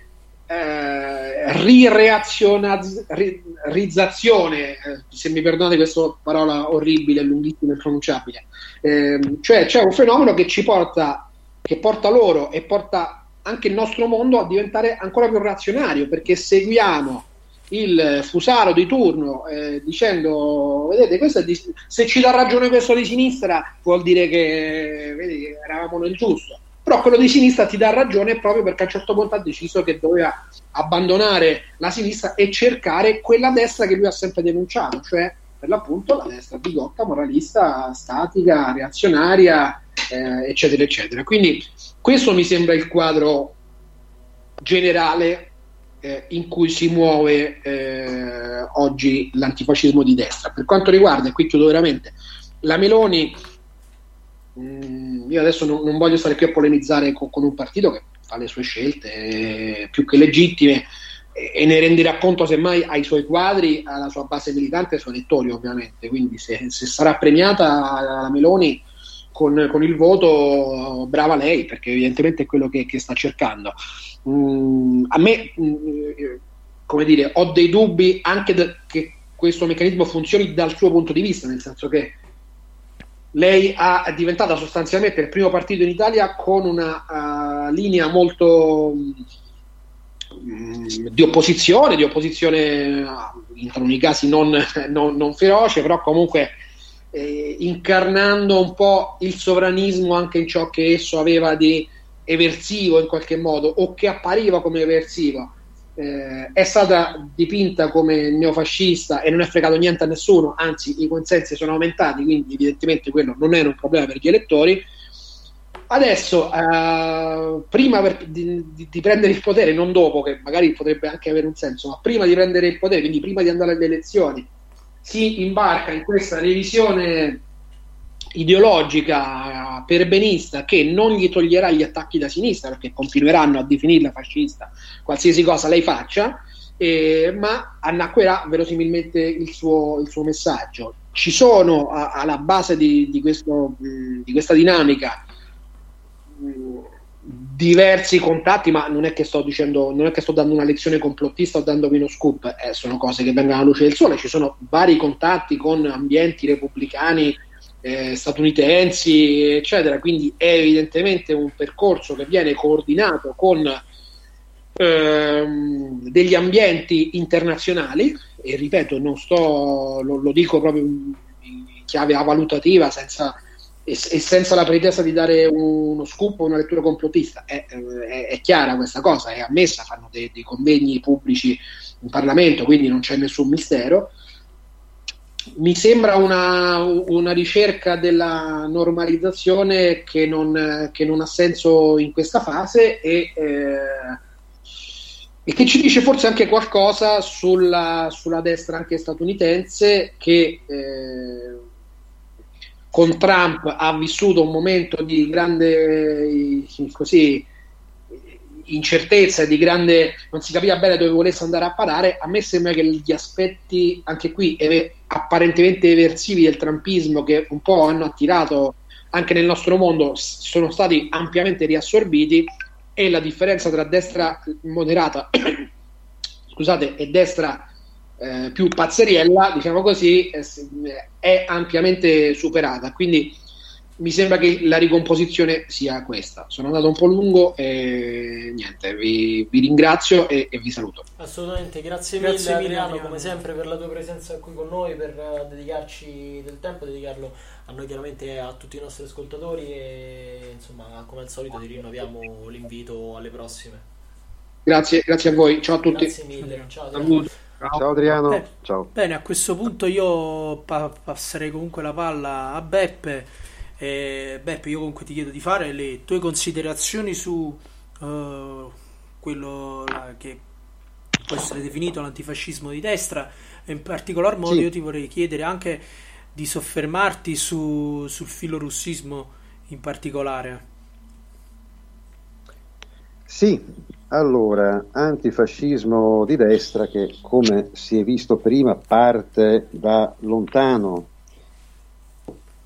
eh, rireazionalizzazione, eh, se mi perdonate questa parola orribile, lunghissima e pronunciabile, eh, cioè c'è un fenomeno che ci porta, che porta loro e porta anche il nostro mondo a diventare ancora più razionario, perché seguiamo il fusaro di turno eh, dicendo vedete di, se ci dà ragione questo di sinistra vuol dire che vedi, eravamo nel giusto però quello di sinistra ti dà ragione proprio perché a un certo punto ha deciso che doveva abbandonare la sinistra e cercare quella destra che lui ha sempre denunciato, cioè per l'appunto la destra bigotta, moralista, statica, reazionaria, eh, eccetera, eccetera. Quindi questo mi sembra il quadro generale eh, in cui si muove eh, oggi l'antifascismo di destra. Per quanto riguarda, e qui chiudo veramente, la Meloni Mm, io adesso non, non, voglio stare qui a polemizzare con, con, un partito che fa le sue scelte eh, più che legittime e, e, ne renderà conto semmai ai suoi quadri, alla sua base militante e ai suoi elettori ovviamente, quindi se, se sarà premiata la Meloni con, con, il voto, brava lei, perché evidentemente è quello che, che sta cercando. Mm, a me, mm, come dire, ho dei dubbi anche de- che questo meccanismo funzioni dal suo punto di vista, nel senso che lei ha, è diventata sostanzialmente il primo partito in Italia con una uh, linea molto um, di opposizione, di opposizione in alcuni casi non, non, non feroce, però comunque eh, incarnando un po' il sovranismo anche in ciò che esso aveva di eversivo in qualche modo o che appariva come eversivo eh, è stata dipinta come neofascista e non è fregato niente a nessuno, anzi i consensi sono aumentati, quindi evidentemente quello non era un problema per gli elettori. Adesso, eh, prima per, di, di, prendere il potere, non dopo, che magari potrebbe anche avere un senso, ma prima di prendere il potere, quindi prima di andare alle elezioni, si imbarca in questa revisione ideologica perbenista che non gli toglierà gli attacchi da sinistra perché continueranno a definirla fascista qualsiasi cosa lei faccia eh, ma annacquerà verosimilmente il suo, il suo messaggio. Ci sono a, alla base di, di, questo, di questa dinamica diversi contatti, ma non è che sto dicendo, non è che sto dando una lezione complottista o dandovi uno scoop, eh, sono cose che vengono alla luce del sole. Ci sono vari contatti con ambienti repubblicani eh, statunitensi, eccetera. Quindi è evidentemente un percorso che viene coordinato con ehm, degli ambienti internazionali e ripeto, non sto, lo, lo dico proprio in, chiave valutativa senza, e, e, senza la pretesa di dare uno scoop o una lettura complottista. È, è, è, chiara questa cosa, è ammessa, fanno dei, dei convegni pubblici in Parlamento, quindi non c'è nessun mistero mi sembra una, una, ricerca della normalizzazione che non, che non, ha senso in questa fase e, eh, e, che ci dice forse anche qualcosa sulla, sulla destra anche statunitense che eh, con Trump ha vissuto un momento di grande così, incertezza di grande non si capiva bene dove volesse andare a parare. A me sembra che gli aspetti anche qui apparentemente eversivi del trumpismo che un po' hanno attirato anche nel nostro mondo sono stati ampiamente riassorbiti e la differenza tra destra moderata scusate e destra eh, più pazzeriella diciamo così è, è ampiamente superata quindi mi sembra che la ricomposizione sia questa. Sono andato un po' lungo e niente, vi, vi ringrazio e, e, vi saluto. Assolutamente, grazie, grazie mille, Adriano, mille, come sempre per la tua presenza qui con noi, per dedicarci del tempo, dedicarlo a noi chiaramente e a tutti i nostri ascoltatori e insomma come al solito ti rinnoviamo l'invito alle prossime. Grazie, grazie a voi, ciao a tutti. Grazie mille, ciao Adriano. Ciao Adriano. Beh, ciao. Bene, a questo punto io pa- passerei comunque la palla a Beppe eh, Beppe, io comunque ti chiedo di fare le tue considerazioni su uh, quello che può essere definito l'antifascismo di destra e in particolar modo sì. io ti vorrei chiedere anche di soffermarti su, sul filorussismo in particolare. Sì, allora, antifascismo di destra che come si è visto prima parte da lontano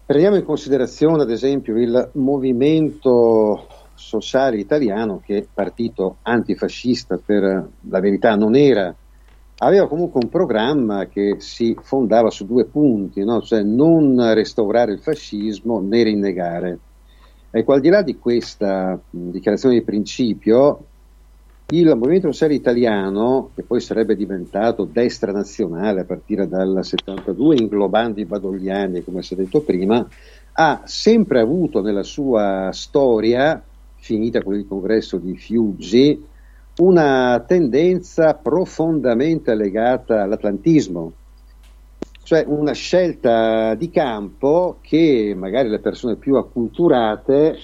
Prendiamo in considerazione ad esempio il movimento sociale italiano che partito antifascista per la verità non era, aveva comunque un programma che si fondava su due punti, no? cioè non restaurare il fascismo né rinnegare. Ecco, al di là di questa dichiarazione di principio, il movimento sociale italiano, che poi sarebbe diventato destra nazionale a partire dal 72, inglobando i badogliani, come si è detto prima, ha sempre avuto nella sua storia, finita con il congresso di Fiuggi, una tendenza profondamente legata all'atlantismo, cioè una scelta di campo che magari le persone più acculturate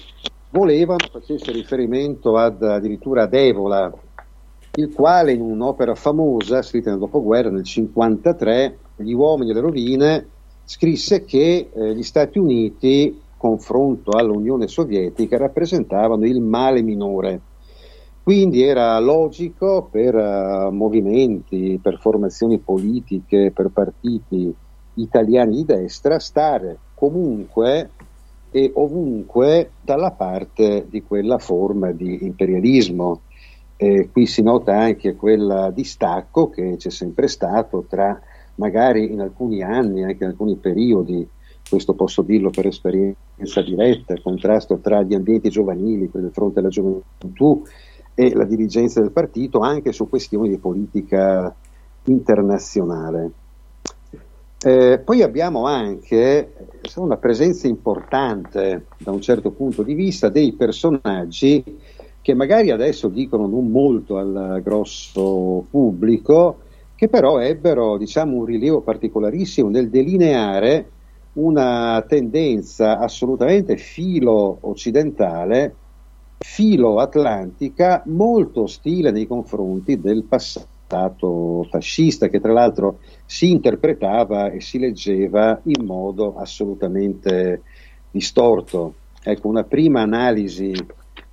volevano facesse riferimento ad, addirittura ad Evola, il quale in un'opera famosa scritta nel dopoguerra nel 1953, Gli uomini e le rovine, scrisse che eh, gli Stati Uniti, confronto all'Unione Sovietica, rappresentavano il male minore. Quindi era logico per uh, movimenti, per formazioni politiche, per partiti italiani di destra stare comunque e ovunque dalla parte di quella forma di imperialismo. Eh, qui si nota anche quel distacco che c'è sempre stato tra magari in alcuni anni, anche in alcuni periodi, questo posso dirlo per esperienza diretta, il contrasto tra gli ambienti giovanili, quelli del fronte alla gioventù e la dirigenza del partito, anche su questioni di politica internazionale. Eh, poi abbiamo anche una presenza importante da un certo punto di vista dei personaggi che magari adesso dicono non molto al grosso pubblico, che però ebbero diciamo, un rilievo particolarissimo nel delineare una tendenza assolutamente filo-occidentale, filo-atlantica, molto ostile nei confronti del passato Stato fascista che tra l'altro si interpretava e si leggeva in modo assolutamente distorto. Ecco, una prima analisi,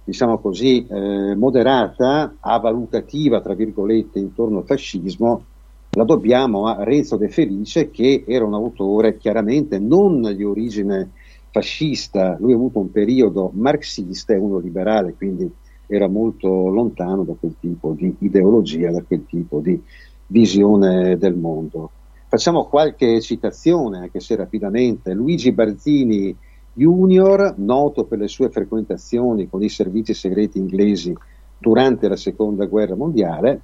diciamo così, eh, moderata, avalutativa, tra virgolette, intorno al fascismo, la dobbiamo a Renzo De Felice, che era un autore chiaramente non di origine fascista, lui ha avuto un periodo marxista e uno liberale, quindi era molto lontano da quel tipo di ideologia, da quel tipo di visione del mondo. Facciamo qualche citazione, anche se rapidamente. Luigi Barzini Junior, noto per le sue frequentazioni con i servizi segreti inglesi durante la seconda guerra mondiale,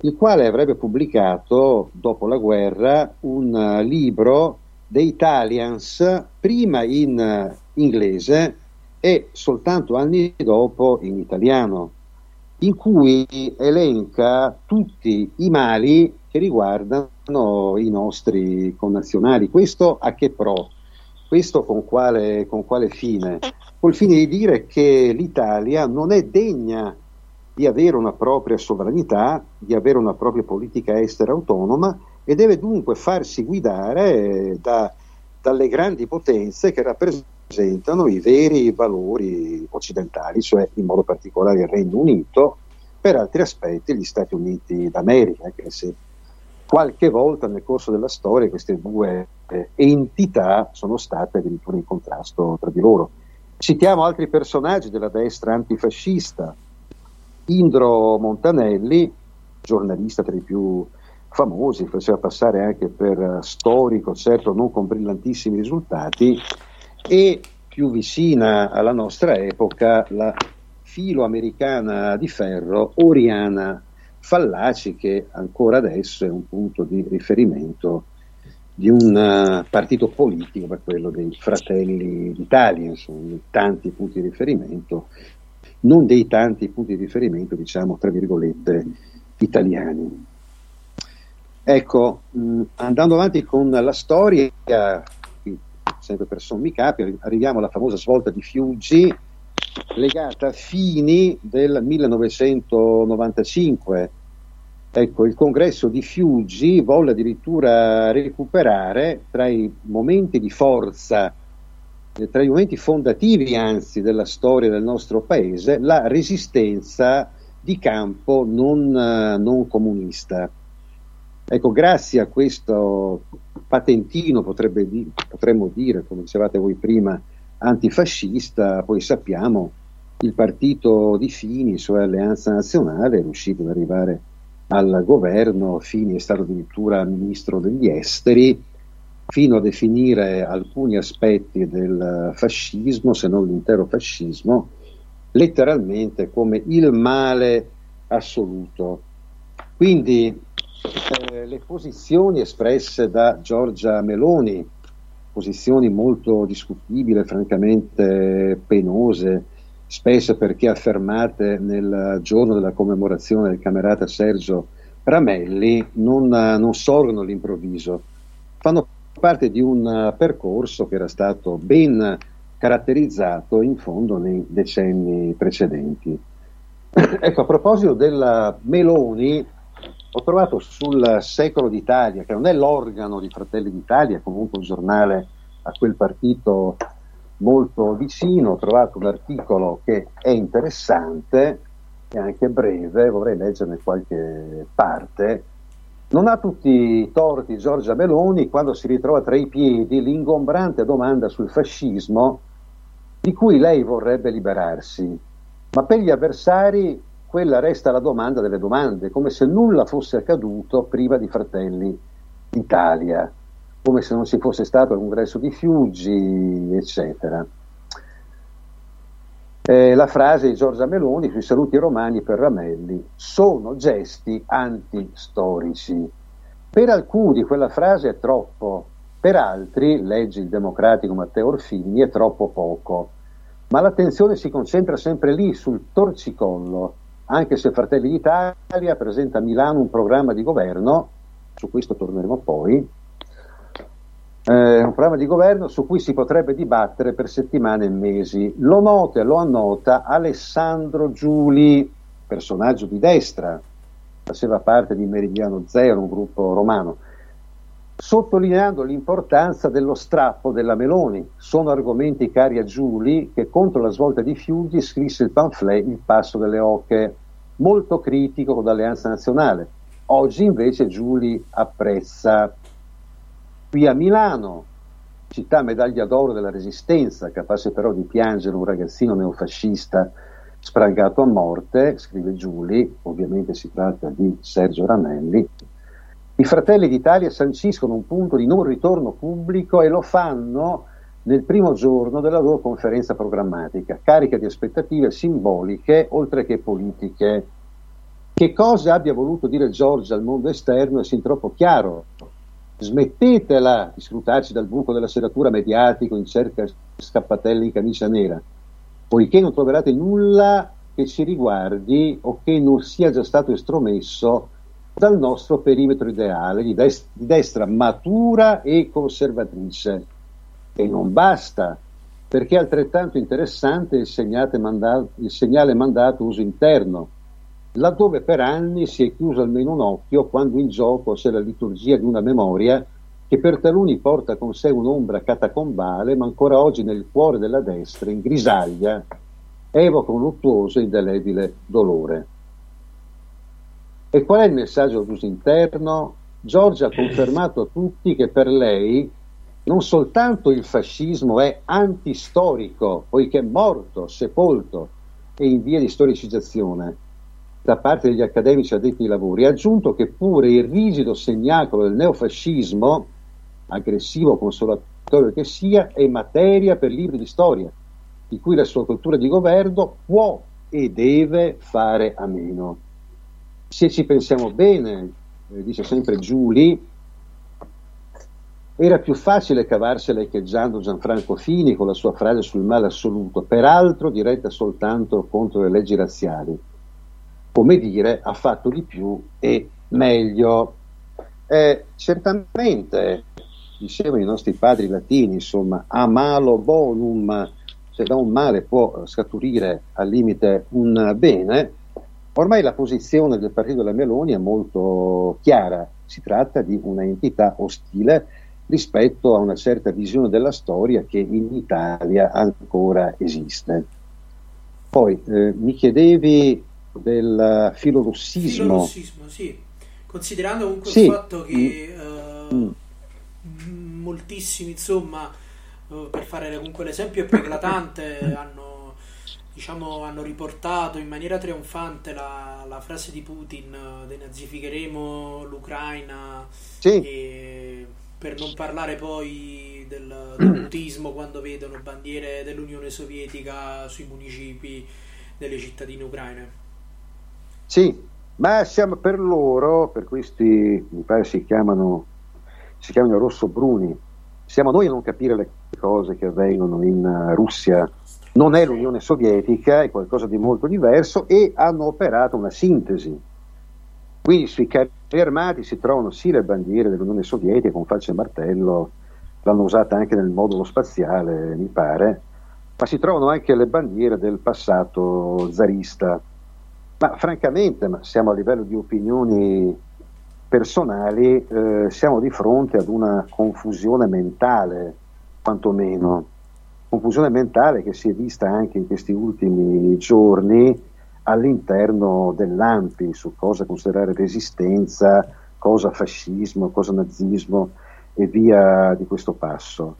il quale avrebbe pubblicato dopo la guerra un libro The Italians, prima in inglese e soltanto anni dopo in italiano, in cui elenca tutti i mali che riguardano i nostri connazionali. Questo a che pro? Questo con quale, con quale fine? Col fine di dire che l'Italia non è degna di avere una propria sovranità, di avere una propria politica estera autonoma e deve dunque farsi guidare da, dalle grandi potenze che rappresentano rappresentano i veri valori occidentali, cioè in modo particolare il Regno Unito, per altri aspetti gli Stati Uniti d'America, anche se qualche volta nel corso della storia queste due eh, entità sono state addirittura in contrasto tra di loro. Citiamo altri personaggi della destra antifascista, Indro Montanelli, giornalista tra i più famosi, faceva passare anche per storico, certo non con brillantissimi risultati, e più vicina alla nostra epoca, la filoamericana di ferro Oriana Fallaci, che ancora adesso è un punto di riferimento di un uh, partito politico, per quello dei Fratelli d'Italia, insomma, tanti punti di riferimento, non dei tanti punti di riferimento, diciamo, tra virgolette, italiani. Ecco, mh, andando avanti con la storia, sempre per sommi capi, arriviamo alla famosa svolta di Fiuggi, legata a fini del 1995. Ecco, il congresso di Fiuggi volle addirittura recuperare tra i momenti di forza, eh, tra i momenti fondativi anzi della storia del nostro paese, la resistenza di campo non, eh, non comunista. Ecco, grazie a questo patentino, di, potremmo dire, come dicevate voi prima, antifascista, poi sappiamo il partito di Fini, cioè Alleanza Nazionale, è riuscito ad arrivare al governo, Fini è stato addirittura ministro degli esteri, fino a definire alcuni aspetti del fascismo, se non l'intero fascismo, letteralmente come il male assoluto. Quindi eh, le posizioni espresse da Giorgia Meloni, posizioni molto discutibili, francamente penose, spesso perché affermate nel giorno della commemorazione del camerata Sergio Ramelli, non, non sorgono all'improvviso, fanno parte di un percorso che era stato ben caratterizzato in fondo nei decenni precedenti. ecco, a proposito della Meloni, ho trovato sul Secolo d'Italia, che non è l'organo di Fratelli d'Italia, comunque un giornale a quel partito molto vicino, ho trovato un articolo che è interessante e anche breve, vorrei leggerne qualche parte. Non ha tutti i torti Giorgia Meloni quando si ritrova tra i piedi l'ingombrante domanda sul fascismo di cui lei vorrebbe liberarsi, ma per gli avversari quella resta la domanda delle domande, come se nulla fosse accaduto prima di Fratelli d'Italia, come se non ci fosse stato il congresso di Fiuggi, eccetera. Eh, la frase di Giorgia Meloni sui saluti romani per Ramelli sono gesti antistorici. Per alcuni quella frase è troppo, per altri, leggi il democratico Matteo Orfini, è troppo poco. Ma l'attenzione si concentra sempre lì, sul torcicollo, anche se Fratelli d'Italia presenta a Milano un programma di governo, su questo torneremo poi, eh, un programma di governo su cui si potrebbe dibattere per settimane e mesi. Lo nota e lo annota Alessandro Giuli, personaggio di destra, faceva parte di Meridiano Zero, un gruppo romano, sottolineando l'importanza dello strappo della Meloni. Sono argomenti cari a Giuli che contro la svolta di Fiuggi scrisse il pamphlet Il passo delle oche, molto critico con l'Alleanza Nazionale. Oggi invece Giuli apprezza. Qui a Milano, città medaglia d'oro della resistenza, capace però di piangere un ragazzino neofascista sprangato a morte, scrive Giuli, ovviamente si tratta di Sergio Ramelli, i Fratelli d'Italia sanciscono un punto di non ritorno pubblico e lo fanno nel primo giorno della loro conferenza programmatica, carica di aspettative simboliche oltre che politiche. Che cosa abbia voluto dire Giorgia al mondo esterno è sin troppo chiaro. Smettetela di scrutarci dal buco della seratura mediatico in cerca di scappatelli in camicia nera, poiché non troverete nulla che ci riguardi o che non sia già stato estromesso dal nostro perimetro ideale di, dest- di destra matura e conservatrice. E non basta, perché è altrettanto interessante il, mandato, il segnale mandato uso interno, laddove per anni si è chiuso almeno un occhio quando in gioco c'è la liturgia di una memoria che per taluni porta con sé un'ombra catacombale, ma ancora oggi nel cuore della destra, in grisaglia, evoca un luttuoso e indelebile dolore. E qual è il messaggio d'uso interno? Giorgia ha confermato a tutti che per lei non soltanto il fascismo è antistorico, poiché è morto, sepolto e in via di storicizzazione da parte degli accademici addetti ai lavori, ha aggiunto che pure il rigido segnacolo del neofascismo, aggressivo territorio che sia, è materia per libri di storia, di cui la sua cultura di governo può e deve fare a meno. Se ci pensiamo bene, eh, dice sempre Giuli, era più facile cavarsela echeggiando Gianfranco Fini con la sua frase sul male assoluto, peraltro diretta soltanto contro le leggi razziali. Come dire, ha fatto di più e meglio. Eh, certamente, dicevano i nostri padri latini, insomma, a malo bonum, se da un male può scaturire al limite un bene, ormai la posizione del partito della Meloni è molto chiara, si tratta di una entità ostile rispetto a una certa visione della storia che in Italia ancora esiste. Poi eh, mi chiedevi del filorossismo. Filorossismo, sì. Considerando comunque sì. il fatto che mm. uh, mm. moltissimi, insomma, uh, per fare comunque l'esempio più eclatante, hanno, diciamo, hanno riportato in maniera trionfante la, la frase di Putin, denazificheremo l'Ucraina. Sì. Per non parlare poi del, del mutismo quando vedono bandiere dell'Unione Sovietica sui municipi delle cittadine ucraine. Sì, ma siamo per loro, per questi mi pare si chiamano, si chiamano rossobruni, siamo noi a non capire le cose che avvengono in Russia. Non è l'Unione Sovietica, è qualcosa di molto diverso e hanno operato una sintesi Quindi sui carri armati si trovano sì le bandiere dell'Unione Sovietica con falce e martello, l'hanno usata anche nel modulo spaziale, mi pare, ma si trovano anche le bandiere del passato zarista. Ma francamente, ma siamo a livello di opinioni personali, eh, siamo di fronte ad una confusione mentale, quantomeno. Confusione mentale che si è vista anche in questi ultimi giorni all'interno dell'AMPI su cosa considerare resistenza, cosa fascismo, cosa nazismo e via di questo passo.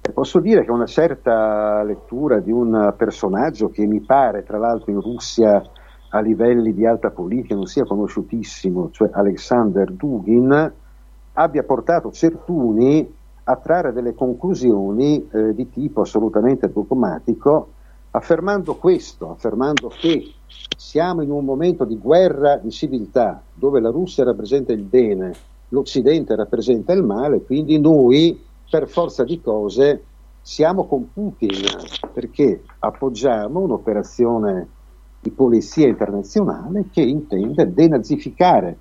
E posso dire che una certa lettura di un personaggio che mi pare, tra l'altro in Russia a livelli di alta politica non sia conosciutissimo, cioè Alexander Dugin, abbia portato certuni a trarre delle conclusioni eh, di tipo assolutamente dogmatico affermando questo, affermando che siamo in un momento di guerra di civiltà dove la Russia rappresenta il bene, l'Occidente rappresenta il male, quindi noi per forza di cose siamo con Putin perché appoggiamo un'operazione di polizia internazionale che intende denazificare,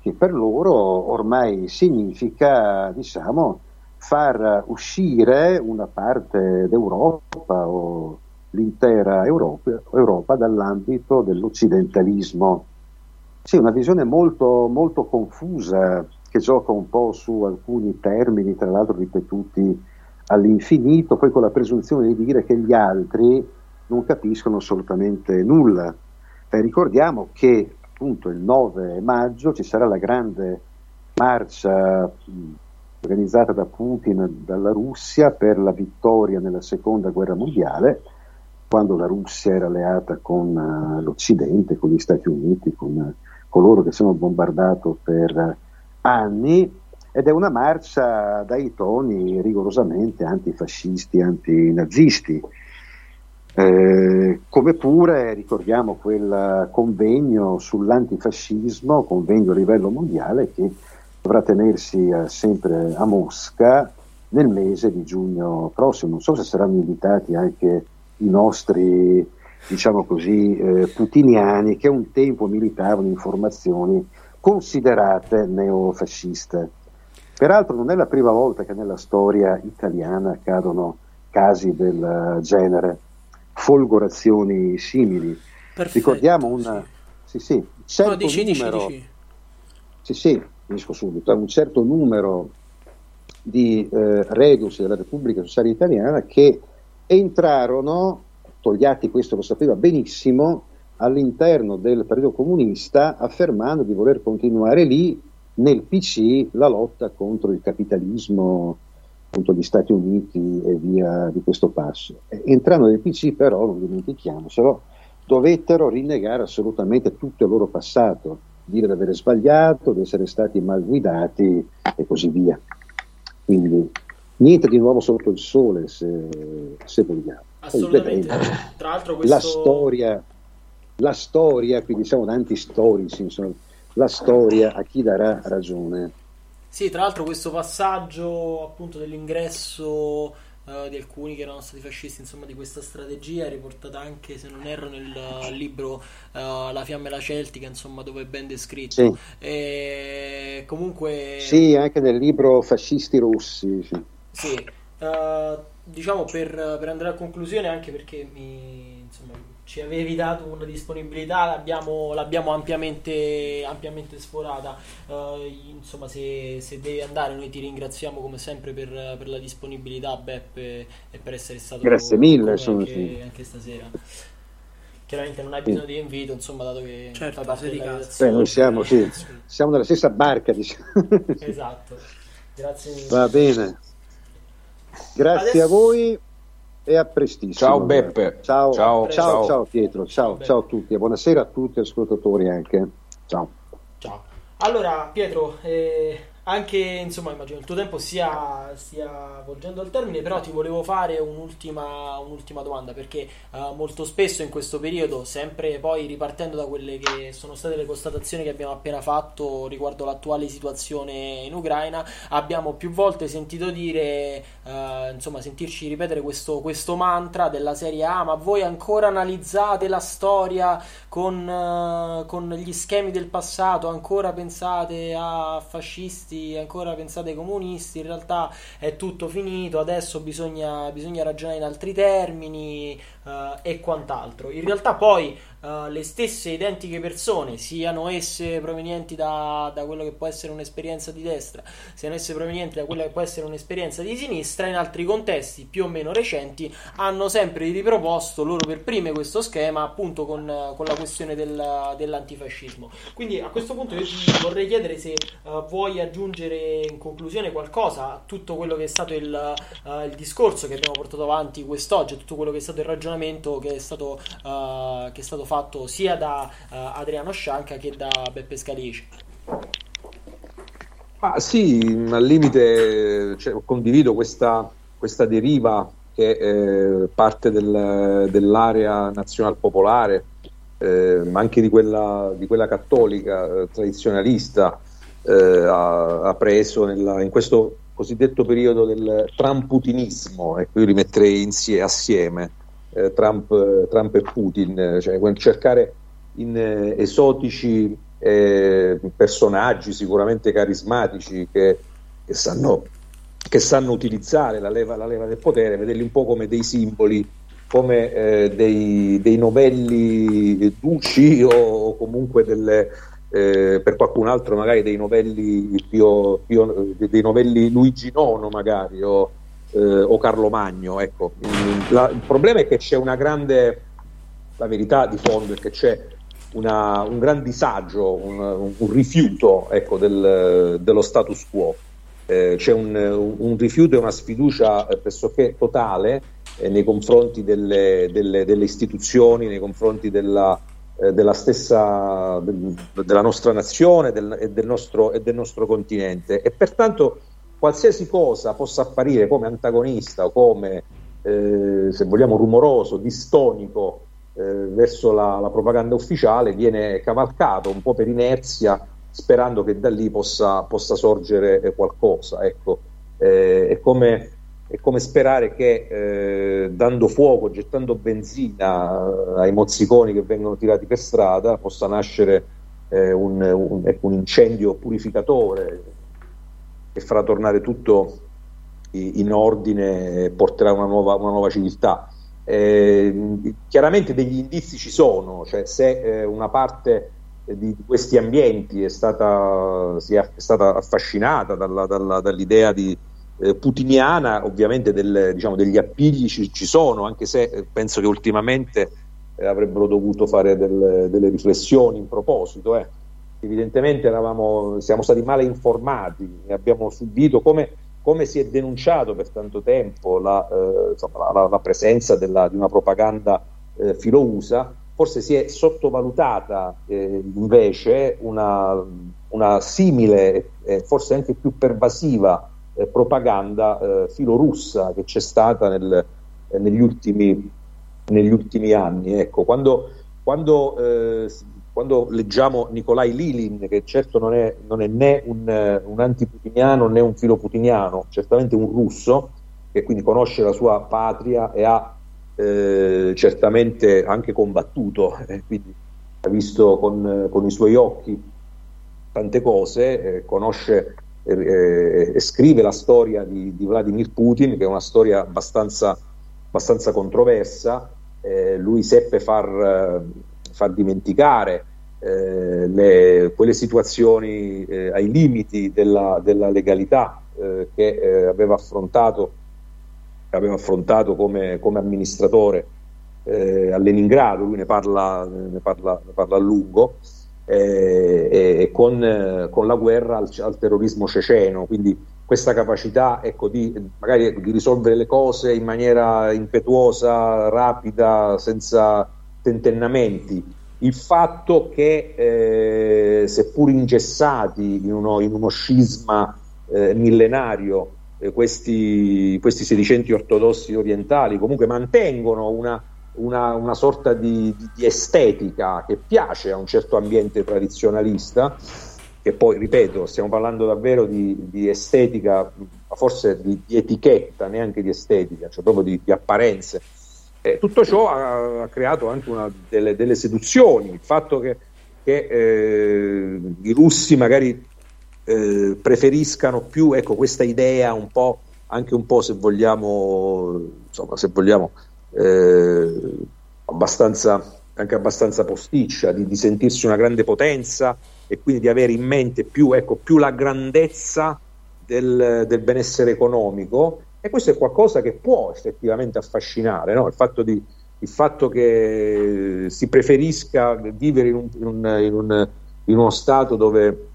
che per loro ormai significa diciamo, far uscire una parte d'Europa o l'intera Europa, Europa dall'ambito dell'occidentalismo. Sì, una visione molto, molto confusa che gioca un po' su alcuni termini, tra l'altro ripetuti all'infinito, poi con la presunzione di dire che gli altri non capiscono assolutamente nulla. Eh, ricordiamo che appunto il 9 maggio ci sarà la grande marcia organizzata da Putin dalla Russia per la vittoria nella seconda guerra mondiale quando la Russia era alleata con uh, l'Occidente, con gli Stati Uniti, con uh, coloro che sono bombardato per anni, ed è una marcia dai toni rigorosamente antifascisti, antinazisti. Eh, come pure ricordiamo quel convegno sull'antifascismo, convegno a livello mondiale che dovrà tenersi sempre a Mosca nel mese di giugno prossimo. Non so se saranno invitati anche i nostri, diciamo così, eh, putiniani che un tempo militavano in formazioni considerate neofasciste. Peraltro non è la prima volta che nella storia italiana accadono casi del genere, folgorazioni simili. Perfetto, Ricordiamo una... Sì, sì, un certo no, dici, numero... dici, dici. Sì, sì, finisco subito. Un certo numero di eh, reduci della Repubblica Sociale Italiana che entrarono, Togliatti questo lo sapeva benissimo, all'interno del Partito Comunista affermando di voler continuare lì nel PC la lotta contro il capitalismo, contro gli Stati Uniti e via di questo passo. Entrando nel PC però, non dimentichiamocelo, dovettero rinnegare assolutamente tutto il loro passato, dire di aver sbagliato, di essere stati mal guidati e così via. Quindi niente di nuovo sotto il sole, se, se vogliamo. Assolutamente. Tra l'altro questo... La storia, la storia, quindi siamo tanti storici, insomma, la storia a chi darà ragione. Sì, tra l'altro questo passaggio appunto dell'ingresso uh, di alcuni che erano stati fascisti, insomma, di questa strategia riportata anche, se non erro, nel uh, libro uh, La fiamma e la Celtica, insomma, dove è ben descritto. Sì. E comunque... Sì, anche nel libro Fascisti Russi. Sì. sì. diciamo per, per, andare a conclusione, anche perché mi, insomma, ci avevi dato una disponibilità, l'abbiamo, l'abbiamo ampiamente, ampiamente sforata. Uh, insomma, se, se, devi andare, noi ti ringraziamo come sempre per, per la disponibilità, Beppe, e per essere stato Grazie mille, anche, anche, stasera. Chiaramente non hai bisogno di invito, insomma, dato che certo, parte di casa. Beh, noi siamo, sì, siamo nella stessa barca, diciamo. Esatto. Grazie mille. Va bene. Grazie Adesso... a voi e a prestissimo. Ciao Beppe. Ciao, ciao, ciao, ciao Pietro, ciao, ciao a tutti e buonasera a tutti gli ascoltatori anche. Ciao. Ciao. Allora Pietro, eh, anche insomma immagino il tuo tempo stia, stia volgendo al termine però ti volevo fare un'ultima, un'ultima domanda perché uh, molto spesso in questo periodo sempre poi ripartendo da quelle che sono state le constatazioni che abbiamo appena fatto riguardo l'attuale situazione in Ucraina abbiamo più volte sentito dire uh, insomma sentirci ripetere questo, questo, mantra della serie ah ma voi ancora analizzate la storia con, uh, con gli schemi del passato? Ancora pensate a fascisti comunisti, ancora pensate ai comunisti, in realtà è tutto finito, adesso bisogna, bisogna ragionare in altri termini uh, e quant'altro. In realtà poi uh, le stesse identiche persone, siano esse provenienti da, da, quello che può essere un'esperienza di destra, siano esse provenienti da quella che può essere un'esperienza di sinistra, in altri contesti più o meno recenti, hanno sempre riproposto loro per prime questo schema appunto con, con la questione del, dell'antifascismo. Quindi a questo punto io ti vorrei chiedere se uh, vuoi aggiungere in conclusione qualcosa a tutto quello che è stato il, uh, il discorso che abbiamo portato avanti quest'oggi, a tutto quello che è stato il ragionamento che è stato, che è stato fatto sia da uh, Adriano Scianca che da Beppe Scalici. Ah, sì, al limite cioè, condivido questa, questa, deriva che eh, parte del, dell'area nazional popolare, eh, ma anche di quella, di quella cattolica eh, tradizionalista, eh, ha, ha, preso nella, in questo cosiddetto periodo del tramputinismo, ecco io li metterei insieme, assieme eh, Trump, Trump, e Putin, cioè cercare in eh, esotici eh, personaggi sicuramente carismatici che, che, sanno, che, sanno, utilizzare la leva, la leva, del potere, vederli un po' come dei simboli, come eh, dei, dei, novelli duci o comunque delle, eh, per qualcun altro magari dei novelli, Pio, Pio, dei novelli Luigi IX magari o, eh, o Carlo Magno. Ecco. La, il problema è che c'è una grande, la verità di fondo è che c'è una, un gran disagio, un, un rifiuto ecco, del, dello status quo. Eh, c'è un, un, rifiuto e una sfiducia eh, pressoché totale eh, nei confronti delle, delle, delle, istituzioni, nei confronti della, eh, della stessa del, della nostra nazione del, e, del nostro, e del nostro continente e pertanto qualsiasi cosa possa apparire come antagonista o come, eh, se vogliamo, rumoroso, distonico eh, verso la, la, propaganda ufficiale viene cavalcato un po' per inerzia, sperando che da lì possa, possa sorgere eh, qualcosa. Ecco. Eh, è, come, è, come, sperare che eh, dando fuoco, gettando benzina eh, ai mozziconi che vengono tirati per strada, possa nascere un, un, ecco, un incendio purificatore e farà tornare tutto in ordine e porterà una nuova, una nuova civiltà. Eh, chiaramente degli indizi ci sono, cioè se eh, una parte di questi ambienti è stata, è stata affascinata dalla, dalla, dall'idea di, eh, putiniana, ovviamente del, diciamo, degli appigli ci, ci, sono, anche se eh, penso che ultimamente eh, avrebbero dovuto fare del, delle riflessioni in proposito. Evidentemente eravamo, siamo stati male informati, abbiamo subito come, come si è denunciato per tanto tempo la, eh, insomma, la, la presenza della, di una propaganda eh, filo-USA, forse si è sottovalutata eh, invece una, una simile, eh, forse anche più pervasiva eh, propaganda eh, filorussa che c'è stata nel, eh, negli, ultimi, negli, ultimi, anni. Ecco, quando, quando, quando, leggiamo Nikolai Lilin, che certo non è, non è né un, un antiputiniano né un filoputiniano, certamente un russo, che quindi conosce la sua patria e ha eh, certamente anche combattuto, eh, quindi ha visto con, con, i suoi occhi tante cose, eh, conosce eh, e scrive la storia di, di, Vladimir Putin, che è una storia abbastanza, abbastanza controversa. Eh, lui seppe far, far dimenticare eh, le, quelle situazioni ai limiti della, della legalità che aveva affrontato aveva affrontato come, come amministratore eh, a Leningrado, lui ne parla, ne parla, ne parla a lungo, eh, e con, con, la guerra al, al, terrorismo ceceno, quindi questa capacità ecco, di, magari, di risolvere le cose in maniera impetuosa, rapida, senza tentennamenti. Il fatto che, eh, seppur ingessati in uno, in uno scisma eh, millenario, eh, questi, questi, sedicenti ortodossi orientali comunque mantengono una, una, una sorta di, di, di, estetica che piace a un certo ambiente tradizionalista, che poi, ripeto, stiamo parlando davvero di, di estetica, forse di, etichetta, neanche di estetica, cioè proprio di, apparenze. Eh, tutto ciò ha, ha creato anche una, delle, delle, seduzioni, il fatto che, che eh, i russi magari eh, preferiscano più ecco, questa idea un po', anche un po' se vogliamo, insomma, se vogliamo eh, abbastanza, anche abbastanza posticcia, di, di, sentirsi una grande potenza e quindi di avere in mente più, ecco, più la grandezza del, del, benessere economico e questo è qualcosa che può effettivamente affascinare, no? il, fatto di, il, fatto che si preferisca vivere in, un, in, un, in, un, in uno stato dove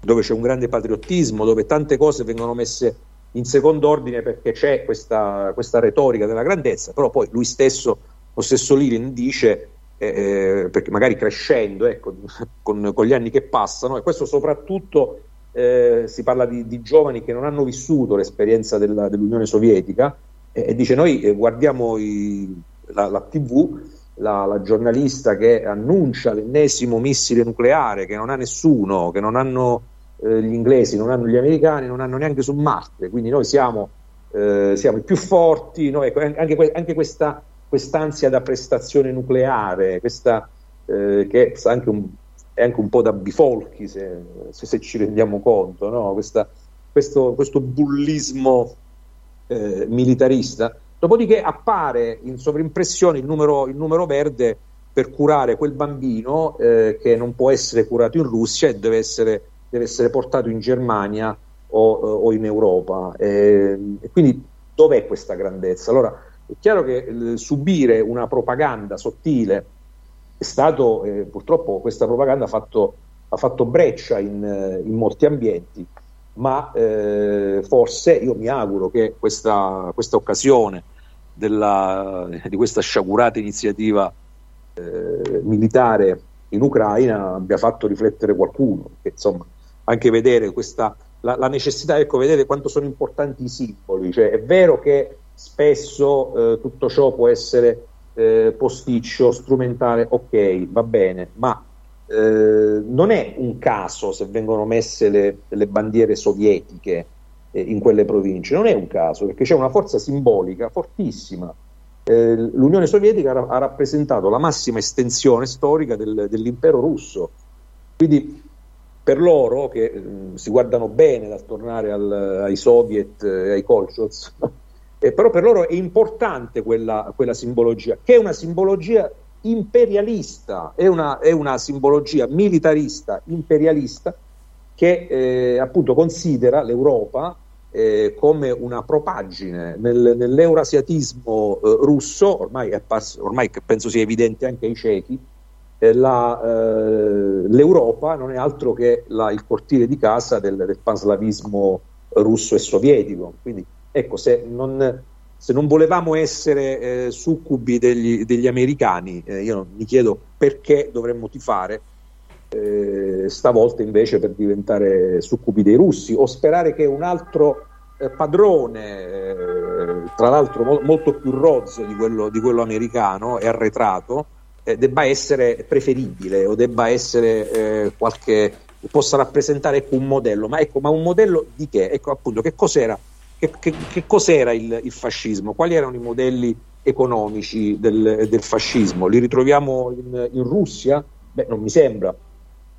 dove c'è un grande patriottismo, dove tante cose vengono messe in secondo ordine perché c'è questa, questa retorica della grandezza, però poi lui stesso, lo stesso Lilin dice, eh, eh perché magari crescendo, ecco, con, con, gli anni che passano, e questo soprattutto eh, si parla di, di, giovani che non hanno vissuto l'esperienza della, dell'Unione Sovietica, e dice noi eh, guardiamo i, la, la TV, la, la, giornalista che annuncia l'ennesimo missile nucleare che non ha nessuno, che non hanno eh, gli inglesi, non hanno gli americani, non hanno neanche su Marte, quindi noi siamo, eh, siamo i più forti, noi, ecco, anche, anche questa quest'ansia da prestazione nucleare, questa, eh, che è anche, un, è anche, un, po' da bifolchi se, se, se ci rendiamo conto, no? questa, questo, questo, bullismo eh, militarista. Dopodiché appare in sovrimpressione il numero, il numero verde per curare quel bambino eh, che non può essere curato in Russia e deve essere deve essere portato in Germania o, o in Europa. E, e, quindi dov'è questa grandezza? Allora è chiaro che eh, subire una propaganda sottile è stato, eh, purtroppo questa propaganda ha fatto, ha fatto breccia in, in, molti ambienti, ma eh, forse io mi auguro che questa, questa occasione della, di questa sciagurata iniziativa eh, militare in Ucraina abbia fatto riflettere qualcuno, che insomma anche vedere questa, la, la, necessità, ecco, vedere quanto sono importanti i simboli, cioè è vero che spesso eh, tutto ciò può essere eh, posticcio, strumentale, ok, va bene, ma eh, non è un caso se vengono messe le, le bandiere sovietiche eh, in quelle province, non è un caso perché c'è una forza simbolica fortissima. Eh, L'Unione Sovietica ha, ha, rappresentato la massima estensione storica del, dell'impero russo, quindi per loro che eh, si guardano bene dal tornare al, ai soviet e ai kolchoz, eh, però per loro è importante quella, quella, simbologia, che è una simbologia imperialista, è una, è una simbologia militarista, imperialista, che eh, appunto considera l'Europa eh, come una propagine nel, nell'eurasiatismo eh, russo, ormai, pass- ormai penso sia evidente anche ai cechi, eh, la, eh, l'Europa non è altro che la, il cortile di casa del, del, panslavismo russo e sovietico. Quindi ecco, se non, se non volevamo essere eh, succubi degli, degli americani, eh, io mi chiedo perché dovremmo tifare eh, stavolta invece per diventare succubi dei russi o sperare che un altro eh, padrone, eh, tra l'altro mo- molto più rozzo di quello, di quello americano e arretrato, eh, debba essere preferibile o debba essere qualche possa rappresentare ecco, un modello, ma ecco, ma un modello di che? Ecco appunto che cos'era, che, che, che cos'era il, il, fascismo? Quali erano i modelli economici del, del fascismo? Li ritroviamo in, in Russia? Beh, non mi sembra,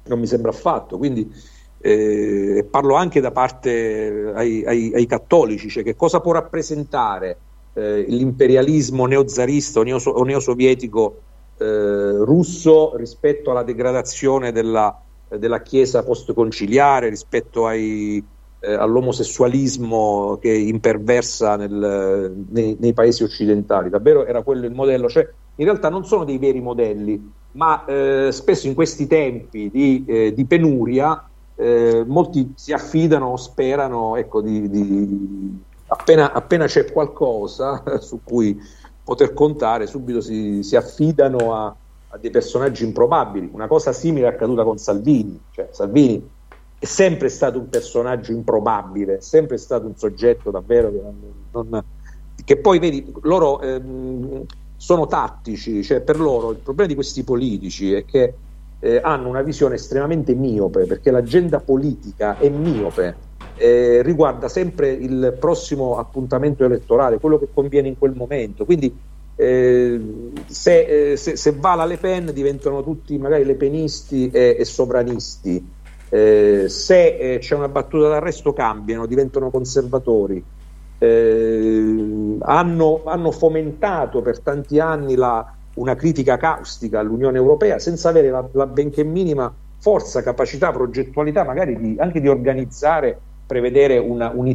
non mi sembra affatto. Quindi eh, parlo anche da parte ai, ai, ai cattolici, cioè che cosa può rappresentare eh, l'imperialismo neozarista o, o neosovietico eh, russo rispetto alla degradazione della, della Chiesa postconciliare, rispetto ai, eh, all'omosessualismo che imperversa nel, nei, nei, paesi occidentali. Davvero era quello il modello. Cioè, in realtà non sono dei veri modelli, ma eh, spesso in questi tempi di, eh, di penuria eh, molti si affidano o sperano ecco, di, di appena, appena, c'è qualcosa su cui poter contare, subito si, si affidano a, a, dei personaggi improbabili. Una cosa simile è accaduta con Salvini, cioè, Salvini è sempre stato un personaggio improbabile, è sempre stato un soggetto davvero che, non, che poi vedi, loro ehm, sono tattici, cioè per loro il problema di questi politici è che eh, hanno una visione estremamente miope, perché l'agenda politica è miope, eh, riguarda sempre il prossimo appuntamento elettorale, quello che conviene in quel momento. Quindi eh, se, eh, se, se, va la Le Pen diventano tutti magari lepenisti e, e sovranisti, eh, se eh, c'è una battuta d'arresto cambiano, diventano conservatori. Hanno, hanno fomentato per tanti anni la, una critica caustica all'Unione Europea senza avere la, la benché minima forza, capacità, progettualità magari di, anche di organizzare, prevedere una, un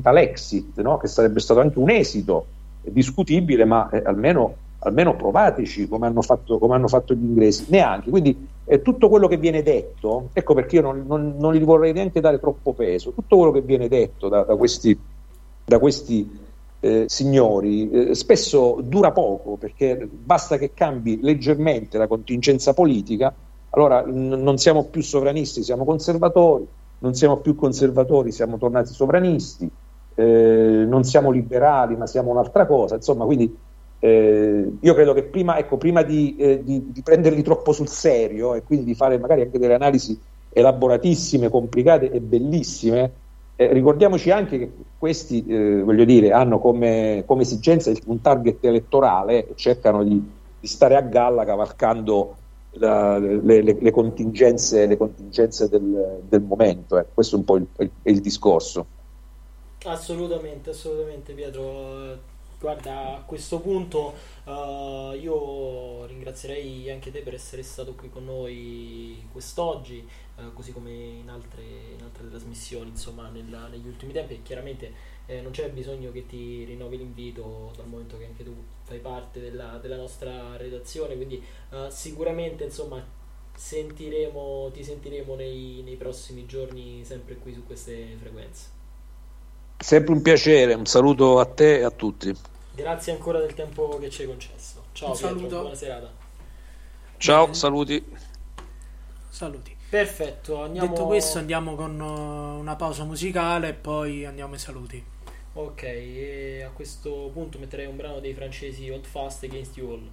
no? che sarebbe stato anche un esito discutibile, ma eh, almeno, almeno, provateci come hanno, fatto, come hanno, fatto, gli inglesi, neanche. Quindi eh, tutto quello che viene detto, ecco perché io non, non, non, gli vorrei neanche dare troppo peso, tutto quello che viene detto da, da questi, da questi eh, signori, eh, spesso dura poco perché basta che cambi leggermente la contingenza politica, allora n- non siamo più sovranisti, siamo conservatori, non siamo più conservatori, siamo tornati sovranisti, eh, non siamo liberali ma siamo un'altra cosa, insomma quindi eh, io credo che prima, ecco, prima di, eh, di, di prenderli troppo sul serio e quindi di fare magari anche delle analisi elaboratissime, complicate e bellissime, eh, ricordiamoci anche che questi, eh, voglio dire, hanno come, come, esigenza un target elettorale e cercano di, di, stare a galla cavalcando la, le, le, le, contingenze, le contingenze del, del momento. Eh. Questo è un po' il, il, il discorso. Assolutamente, assolutamente Pietro. Guarda, a questo punto uh, io ringrazierei anche te per essere stato qui con noi quest'oggi. Eh, così come in altre, in altre trasmissioni insomma nella, negli ultimi tempi. Chiaramente eh, non c'è bisogno che ti rinnovi l'invito dal momento che anche tu fai parte della, della nostra redazione. Quindi uh, sicuramente insomma sentiremo, ti sentiremo nei, nei prossimi giorni sempre qui su queste frequenze. Sempre un piacere. Un saluto a te e a tutti grazie ancora del tempo che ci hai concesso ciao un Pietro, saluto. buona serata ciao Bene. saluti saluti Perfetto, andiamo... Detto questo andiamo con uh, una pausa musicale e poi andiamo ai saluti. Ok, e a questo punto metterei un brano dei francesi Hot Fast Against You All.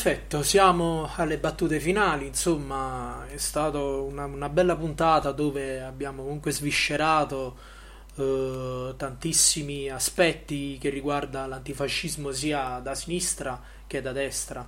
Perfetto, siamo alle battute finali, insomma è stata una, una, bella puntata dove abbiamo comunque sviscerato eh, tantissimi aspetti che riguarda l'antifascismo sia da sinistra che da destra.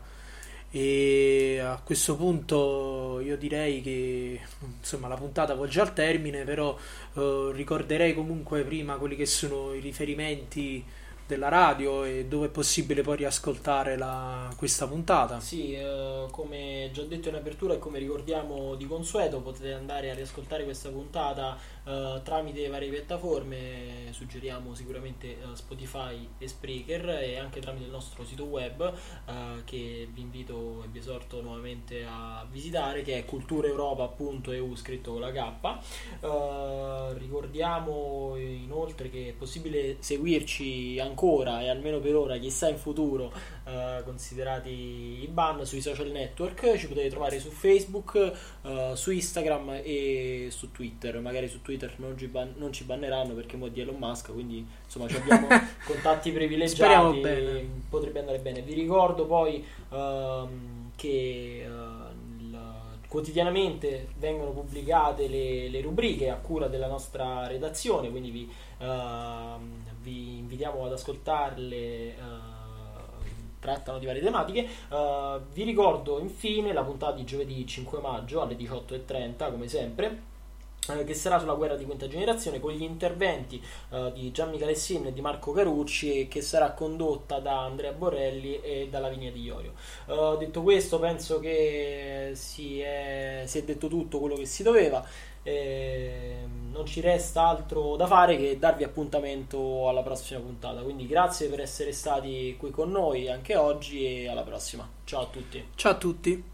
E a questo punto io direi che insomma la puntata volge al termine però eh, ricorderei comunque prima quelli che sono i riferimenti della radio e dove è possibile poi riascoltare la, questa puntata. Sì, eh, come già detto in apertura e come ricordiamo di consueto potete andare a riascoltare questa puntata eh, tramite varie piattaforme, suggeriamo sicuramente eh, Spotify e Spreaker e anche tramite il nostro sito web eh, che vi invito e vi esorto nuovamente a visitare che è culturaeuropa.eu scritto con la K. Ricordiamo inoltre che è possibile seguirci ancora e almeno per ora, chissà in futuro, eh, considerati i ban sui social network. Ci potete trovare su Facebook, eh, su Instagram e su Twitter. Magari su Twitter non ci, ban- non ci banneranno perché mo di Elon Musk, quindi insomma abbiamo contatti privilegiati. Potrebbe andare bene. Vi ricordo poi ehm, che eh, quotidianamente vengono pubblicate le, le, rubriche a cura della nostra redazione, quindi vi, uh, vi invitiamo ad ascoltarle. Uh, trattano di varie tematiche. Uh, vi ricordo infine la puntata di giovedì 5 maggio alle 18.30, come sempre eh, che sarà sulla guerra di quinta generazione con gli interventi uh, di Gian Michele Sin e di Marco Carucci che sarà condotta da Andrea Borelli e da Lavinia Di Iorio. Uh, detto questo penso che si è, si è, detto tutto quello che si doveva e non ci resta altro da fare che darvi appuntamento alla prossima puntata. Quindi grazie per essere stati qui con noi anche oggi e alla prossima. Ciao a tutti. Ciao a tutti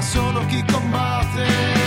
solo chi combatte.